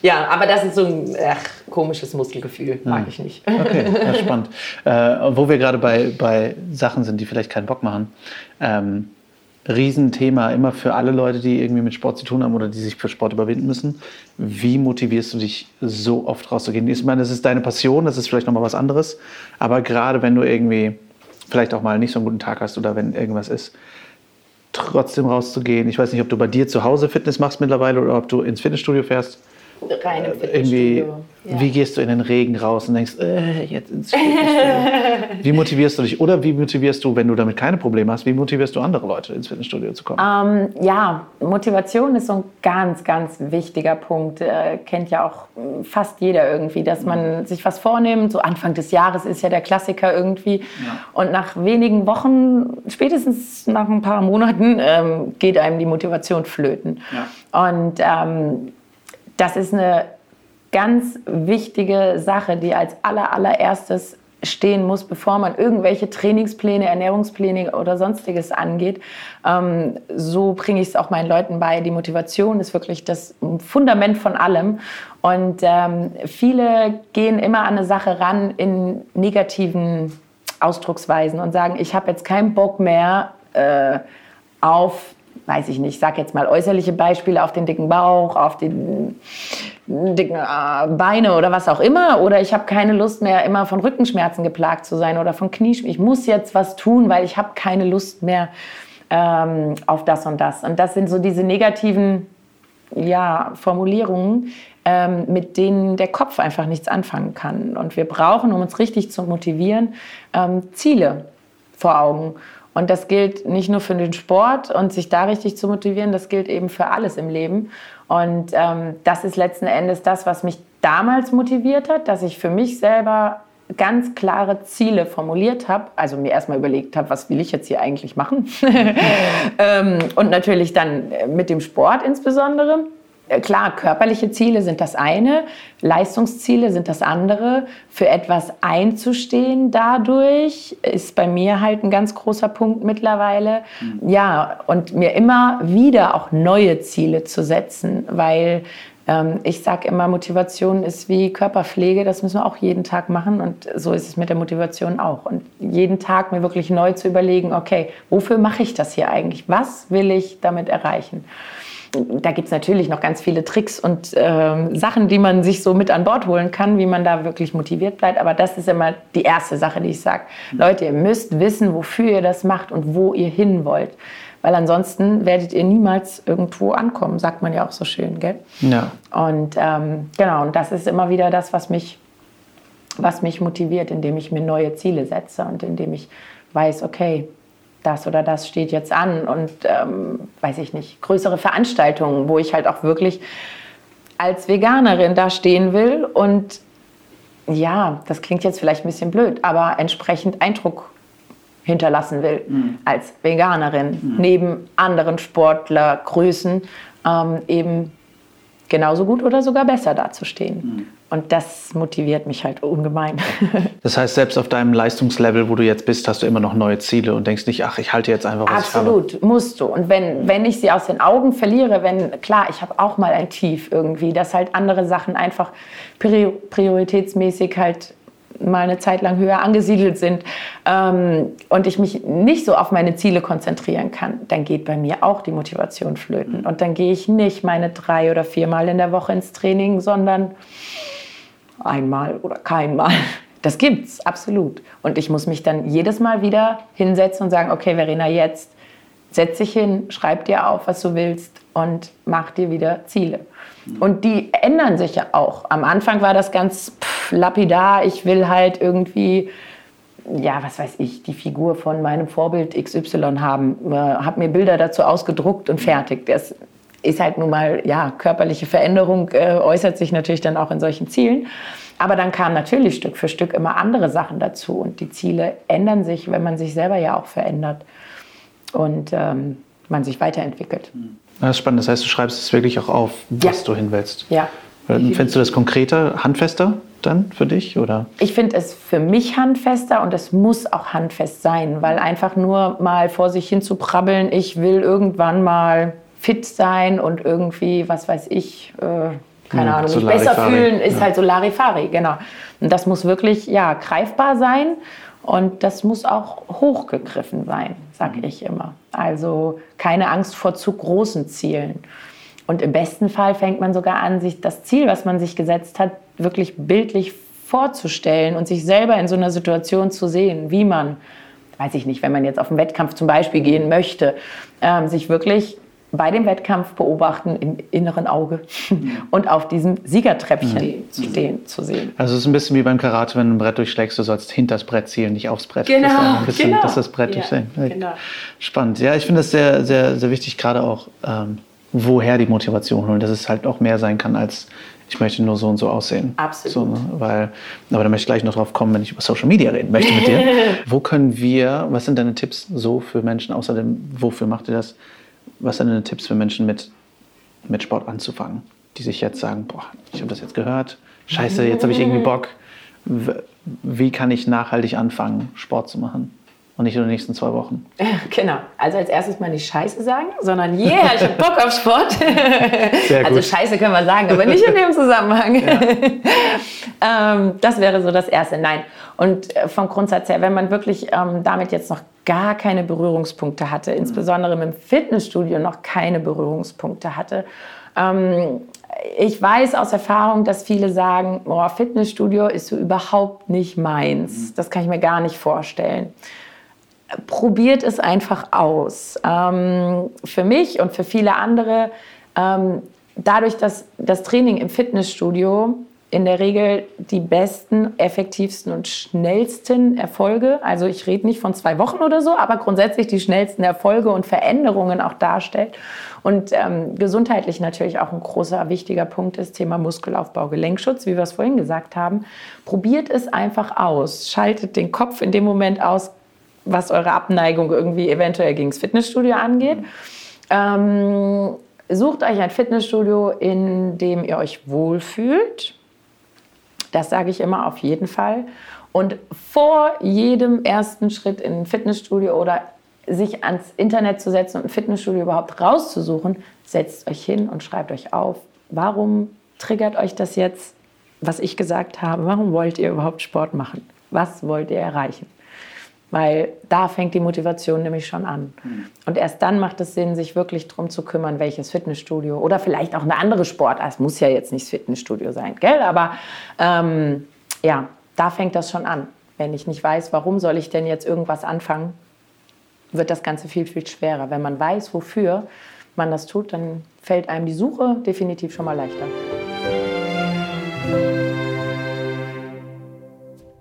Ja, aber das ist so ein ach, komisches Muskelgefühl, mag hm. ich nicht. Okay, ja, spannend. Äh, wo wir gerade bei, bei Sachen sind, die vielleicht keinen Bock machen. Ähm, Riesenthema immer für alle Leute, die irgendwie mit Sport zu tun haben oder die sich für Sport überwinden müssen. Wie motivierst du dich so oft rauszugehen? Ich meine, das ist deine Passion, das ist vielleicht nochmal was anderes. Aber gerade wenn du irgendwie vielleicht auch mal nicht so einen guten Tag hast oder wenn irgendwas ist, trotzdem rauszugehen. Ich weiß nicht, ob du bei dir zu Hause Fitness machst mittlerweile oder ob du ins Fitnessstudio fährst rein im äh, Fitnessstudio. Ja. Wie gehst du in den Regen raus und denkst, äh, jetzt ins Fitnessstudio? wie motivierst du dich? Oder wie motivierst du, wenn du damit keine Probleme hast, wie motivierst du andere Leute, ins Fitnessstudio zu kommen? Ähm, ja, Motivation ist so ein ganz, ganz wichtiger Punkt. Äh, kennt ja auch fast jeder irgendwie, dass man mhm. sich was vornimmt. So Anfang des Jahres ist ja der Klassiker irgendwie. Ja. Und nach wenigen Wochen, spätestens nach ein paar Monaten, ähm, geht einem die Motivation flöten. Ja. Und ähm, das ist eine ganz wichtige Sache, die als aller, allererstes stehen muss, bevor man irgendwelche Trainingspläne, Ernährungspläne oder sonstiges angeht. Ähm, so bringe ich es auch meinen Leuten bei. Die Motivation ist wirklich das Fundament von allem. Und ähm, viele gehen immer an eine Sache ran in negativen Ausdrucksweisen und sagen, ich habe jetzt keinen Bock mehr äh, auf weiß ich nicht, ich sage jetzt mal äußerliche Beispiele auf den dicken Bauch, auf die dicken äh, Beine oder was auch immer. Oder ich habe keine Lust mehr, immer von Rückenschmerzen geplagt zu sein oder von Knieschmerzen. Ich muss jetzt was tun, weil ich habe keine Lust mehr ähm, auf das und das. Und das sind so diese negativen ja, Formulierungen, ähm, mit denen der Kopf einfach nichts anfangen kann. Und wir brauchen, um uns richtig zu motivieren, ähm, Ziele vor Augen. Und das gilt nicht nur für den Sport und sich da richtig zu motivieren, das gilt eben für alles im Leben. Und ähm, das ist letzten Endes das, was mich damals motiviert hat, dass ich für mich selber ganz klare Ziele formuliert habe, also mir erstmal überlegt habe, was will ich jetzt hier eigentlich machen. ähm, und natürlich dann mit dem Sport insbesondere. Äh, klar, körperliche Ziele sind das eine, Leistungsziele sind das andere. Für etwas einzustehen dadurch ist bei mir halt ein ganz großer Punkt mittlerweile. Mhm. Ja, und mir immer wieder auch neue Ziele zu setzen, weil ähm, ich sage immer, Motivation ist wie Körperpflege, das müssen wir auch jeden Tag machen und so ist es mit der Motivation auch. Und jeden Tag mir wirklich neu zu überlegen, okay, wofür mache ich das hier eigentlich? Was will ich damit erreichen? Da gibt es natürlich noch ganz viele Tricks und ähm, Sachen, die man sich so mit an Bord holen kann, wie man da wirklich motiviert bleibt. Aber das ist immer die erste Sache, die ich sage. Leute, ihr müsst wissen, wofür ihr das macht und wo ihr hin wollt. Weil ansonsten werdet ihr niemals irgendwo ankommen, sagt man ja auch so schön, gell? Ja. Und ähm, genau, und das ist immer wieder das, was mich, was mich motiviert, indem ich mir neue Ziele setze und indem ich weiß, okay, das oder das steht jetzt an und ähm, weiß ich nicht, größere Veranstaltungen, wo ich halt auch wirklich als Veganerin da stehen will und ja, das klingt jetzt vielleicht ein bisschen blöd, aber entsprechend Eindruck hinterlassen will mhm. als Veganerin, mhm. neben anderen Sportlergrößen ähm, eben genauso gut oder sogar besser dazustehen. Mhm. Und das motiviert mich halt ungemein. Das heißt, selbst auf deinem Leistungslevel, wo du jetzt bist, hast du immer noch neue Ziele und denkst nicht, ach, ich halte jetzt einfach, was Absolut, musst du. Und wenn, wenn ich sie aus den Augen verliere, wenn, klar, ich habe auch mal ein Tief irgendwie, dass halt andere Sachen einfach prioritätsmäßig halt mal eine Zeit lang höher angesiedelt sind ähm, und ich mich nicht so auf meine Ziele konzentrieren kann, dann geht bei mir auch die Motivation flöten. Und dann gehe ich nicht meine drei oder viermal in der Woche ins Training, sondern einmal oder keinmal. Das gibt's, absolut. Und ich muss mich dann jedes Mal wieder hinsetzen und sagen, okay, Verena, jetzt setz dich hin, schreib dir auf, was du willst und mach dir wieder Ziele. Und die ändern sich ja auch. Am Anfang war das ganz pff, lapidar. Ich will halt irgendwie, ja, was weiß ich, die Figur von meinem Vorbild XY haben. Äh, habe mir Bilder dazu ausgedruckt und fertig. Das ist halt nun mal, ja, körperliche Veränderung äh, äußert sich natürlich dann auch in solchen Zielen. Aber dann kamen natürlich Stück für Stück immer andere Sachen dazu. Und die Ziele ändern sich, wenn man sich selber ja auch verändert. Und ähm, man sich weiterentwickelt. Das ist spannend. Das heißt, du schreibst es wirklich auch auf, was ja. du hin willst. Ja. Findest du das konkreter, handfester dann für dich? Oder? Ich finde es für mich handfester und es muss auch handfest sein, weil einfach nur mal vor sich hin zu prabbeln, ich will irgendwann mal fit sein und irgendwie, was weiß ich, äh, keine ja, Ahnung, so mich besser fühlen, ist ja. halt so Larifari, genau. Und das muss wirklich, ja, greifbar sein und das muss auch hochgegriffen sein, sage mhm. ich immer. Also keine Angst vor zu großen Zielen. Und im besten Fall fängt man sogar an, sich das Ziel, was man sich gesetzt hat, wirklich bildlich vorzustellen und sich selber in so einer Situation zu sehen, wie man, weiß ich nicht, wenn man jetzt auf einen Wettkampf zum Beispiel gehen möchte, ähm, sich wirklich bei dem Wettkampf beobachten im inneren Auge und auf diesem Siegertreppchen mhm. stehen zu sehen. Also es ist ein bisschen wie beim Karate, wenn du ein Brett durchschlägst, du sollst hinter das Brett zielen, nicht aufs Brett. Genau, das ein bisschen, genau. dass das Brett ja, Genau. Spannend. Ja, ich finde das sehr, sehr, sehr wichtig, gerade auch, ähm, woher die Motivation holen, dass es halt auch mehr sein kann als ich möchte nur so und so aussehen. Absolut. So, ne? weil, aber da möchte ich gleich noch drauf kommen, wenn ich über Social Media reden möchte mit dir. Wo können wir, was sind deine Tipps so für Menschen, außerdem, wofür macht ihr das? Was sind deine Tipps für Menschen mit, mit Sport anzufangen, die sich jetzt sagen, boah, ich habe das jetzt gehört, scheiße, jetzt habe ich irgendwie Bock. Wie kann ich nachhaltig anfangen, Sport zu machen? Und nicht in den nächsten zwei Wochen. Genau. Also als erstes mal nicht Scheiße sagen, sondern yeah, ich habe Bock auf Sport. Sehr also Scheiße können wir sagen, aber nicht in dem Zusammenhang. Ja. ähm, das wäre so das Erste. Nein. Und äh, vom Grundsatz her, wenn man wirklich ähm, damit jetzt noch gar keine Berührungspunkte hatte, mhm. insbesondere mit dem Fitnessstudio noch keine Berührungspunkte hatte, ähm, ich weiß aus Erfahrung, dass viele sagen, oh, Fitnessstudio ist so überhaupt nicht meins. Mhm. Das kann ich mir gar nicht vorstellen probiert es einfach aus. Ähm, für mich und für viele andere, ähm, dadurch, dass das Training im Fitnessstudio in der Regel die besten, effektivsten und schnellsten Erfolge, also ich rede nicht von zwei Wochen oder so, aber grundsätzlich die schnellsten Erfolge und Veränderungen auch darstellt. Und ähm, gesundheitlich natürlich auch ein großer, wichtiger Punkt ist Thema Muskelaufbau, Gelenkschutz, wie wir es vorhin gesagt haben. Probiert es einfach aus. Schaltet den Kopf in dem Moment aus, was eure Abneigung irgendwie eventuell gegen das Fitnessstudio angeht. Ähm, sucht euch ein Fitnessstudio, in dem ihr euch wohlfühlt. Das sage ich immer auf jeden Fall. Und vor jedem ersten Schritt in ein Fitnessstudio oder sich ans Internet zu setzen und ein Fitnessstudio überhaupt rauszusuchen, setzt euch hin und schreibt euch auf, warum triggert euch das jetzt, was ich gesagt habe? Warum wollt ihr überhaupt Sport machen? Was wollt ihr erreichen? Weil da fängt die Motivation nämlich schon an. Mhm. Und erst dann macht es Sinn, sich wirklich darum zu kümmern, welches Fitnessstudio oder vielleicht auch eine andere Sportart. Es muss ja jetzt nicht das Fitnessstudio sein, gell? Aber ähm, ja, da fängt das schon an. Wenn ich nicht weiß, warum soll ich denn jetzt irgendwas anfangen, wird das Ganze viel, viel schwerer. Wenn man weiß, wofür man das tut, dann fällt einem die Suche definitiv schon mal leichter.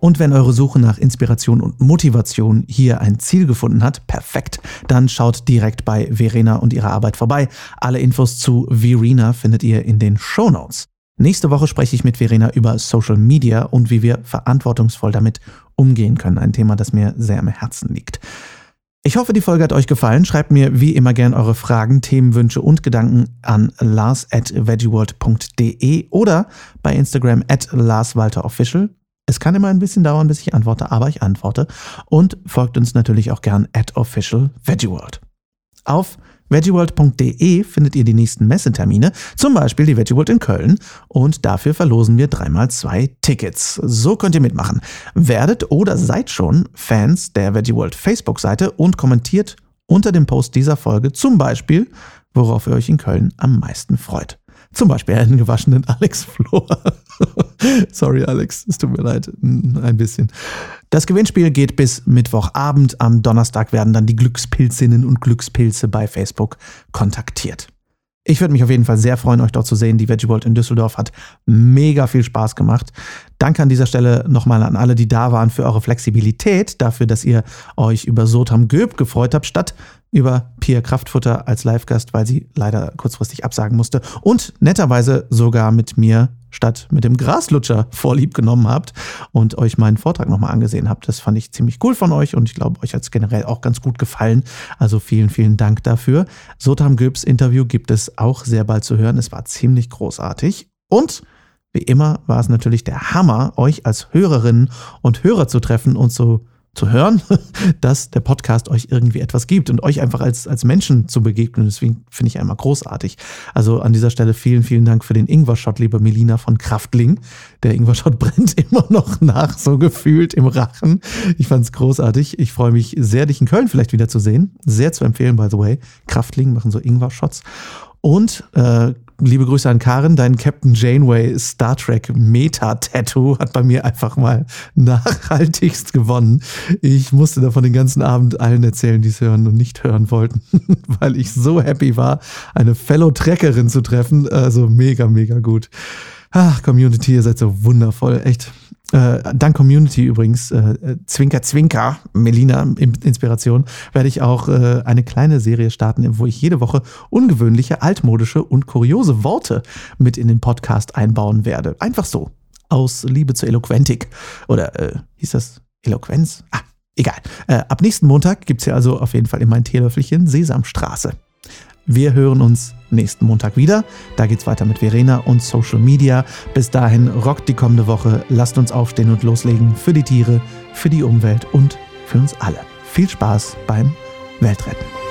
Und wenn eure Suche nach Inspiration und Motivation hier ein Ziel gefunden hat, perfekt, dann schaut direkt bei Verena und ihrer Arbeit vorbei. Alle Infos zu Verena findet ihr in den Show Notes. Nächste Woche spreche ich mit Verena über Social Media und wie wir verantwortungsvoll damit umgehen können. Ein Thema, das mir sehr am Herzen liegt. Ich hoffe, die Folge hat euch gefallen. Schreibt mir wie immer gern eure Fragen, Themenwünsche und Gedanken an lars at veggieworld.de oder bei Instagram at larswalterofficial es kann immer ein bisschen dauern, bis ich antworte, aber ich antworte. Und folgt uns natürlich auch gern at official VeggieWorld. Auf veggieworld.de findet ihr die nächsten Messetermine, zum Beispiel die VeggieWorld in Köln. Und dafür verlosen wir dreimal zwei Tickets. So könnt ihr mitmachen. Werdet oder seid schon Fans der VeggieWorld Facebook-Seite und kommentiert unter dem Post dieser Folge zum Beispiel, worauf ihr euch in Köln am meisten freut. Zum Beispiel einen gewaschenen Alex Flor. Sorry, Alex, es tut mir leid, ein bisschen. Das Gewinnspiel geht bis Mittwochabend. Am Donnerstag werden dann die Glückspilzinnen und Glückspilze bei Facebook kontaktiert. Ich würde mich auf jeden Fall sehr freuen, euch dort zu sehen. Die Veggie World in Düsseldorf hat mega viel Spaß gemacht. Danke an dieser Stelle nochmal an alle, die da waren, für eure Flexibilität, dafür, dass ihr euch über Sotam Göb gefreut habt, statt über Pia Kraftfutter als Live-Gast, weil sie leider kurzfristig absagen musste und netterweise sogar mit mir statt mit dem Graslutscher vorlieb genommen habt und euch meinen Vortrag nochmal angesehen habt. Das fand ich ziemlich cool von euch und ich glaube, euch hat es generell auch ganz gut gefallen. Also vielen, vielen Dank dafür. Sotam Göbs Interview gibt es auch sehr bald zu hören. Es war ziemlich großartig. Und wie immer war es natürlich der Hammer, euch als Hörerinnen und Hörer zu treffen und so zu hören, dass der Podcast euch irgendwie etwas gibt und euch einfach als, als Menschen zu begegnen. Deswegen finde ich einmal großartig. Also an dieser Stelle vielen, vielen Dank für den Ingwer-Shot, lieber Melina von Kraftling. Der Ingwer-Shot brennt immer noch nach, so gefühlt im Rachen. Ich fand es großartig. Ich freue mich sehr, dich in Köln vielleicht wieder zu sehen. Sehr zu empfehlen, by the way. Kraftling machen so Ingwer-Shots. Und äh, liebe Grüße an Karen, dein Captain Janeway Star Trek Meta-Tattoo hat bei mir einfach mal nachhaltigst gewonnen. Ich musste davon den ganzen Abend allen erzählen, die es hören und nicht hören wollten, weil ich so happy war, eine Fellow-Treckerin zu treffen. Also mega, mega gut. Ach, Community, ihr seid so wundervoll, echt. Äh, dank Community übrigens, äh, Zwinker Zwinker, Melina Inspiration, werde ich auch äh, eine kleine Serie starten, wo ich jede Woche ungewöhnliche, altmodische und kuriose Worte mit in den Podcast einbauen werde. Einfach so. Aus Liebe zur Eloquentik. Oder äh, hieß das Eloquenz? Ah, egal. Äh, ab nächsten Montag gibt es ja also auf jeden Fall in mein Teelöffelchen Sesamstraße. Wir hören uns nächsten Montag wieder. Da geht's weiter mit Verena und Social Media. Bis dahin rockt die kommende Woche. Lasst uns aufstehen und loslegen für die Tiere, für die Umwelt und für uns alle. Viel Spaß beim Weltretten.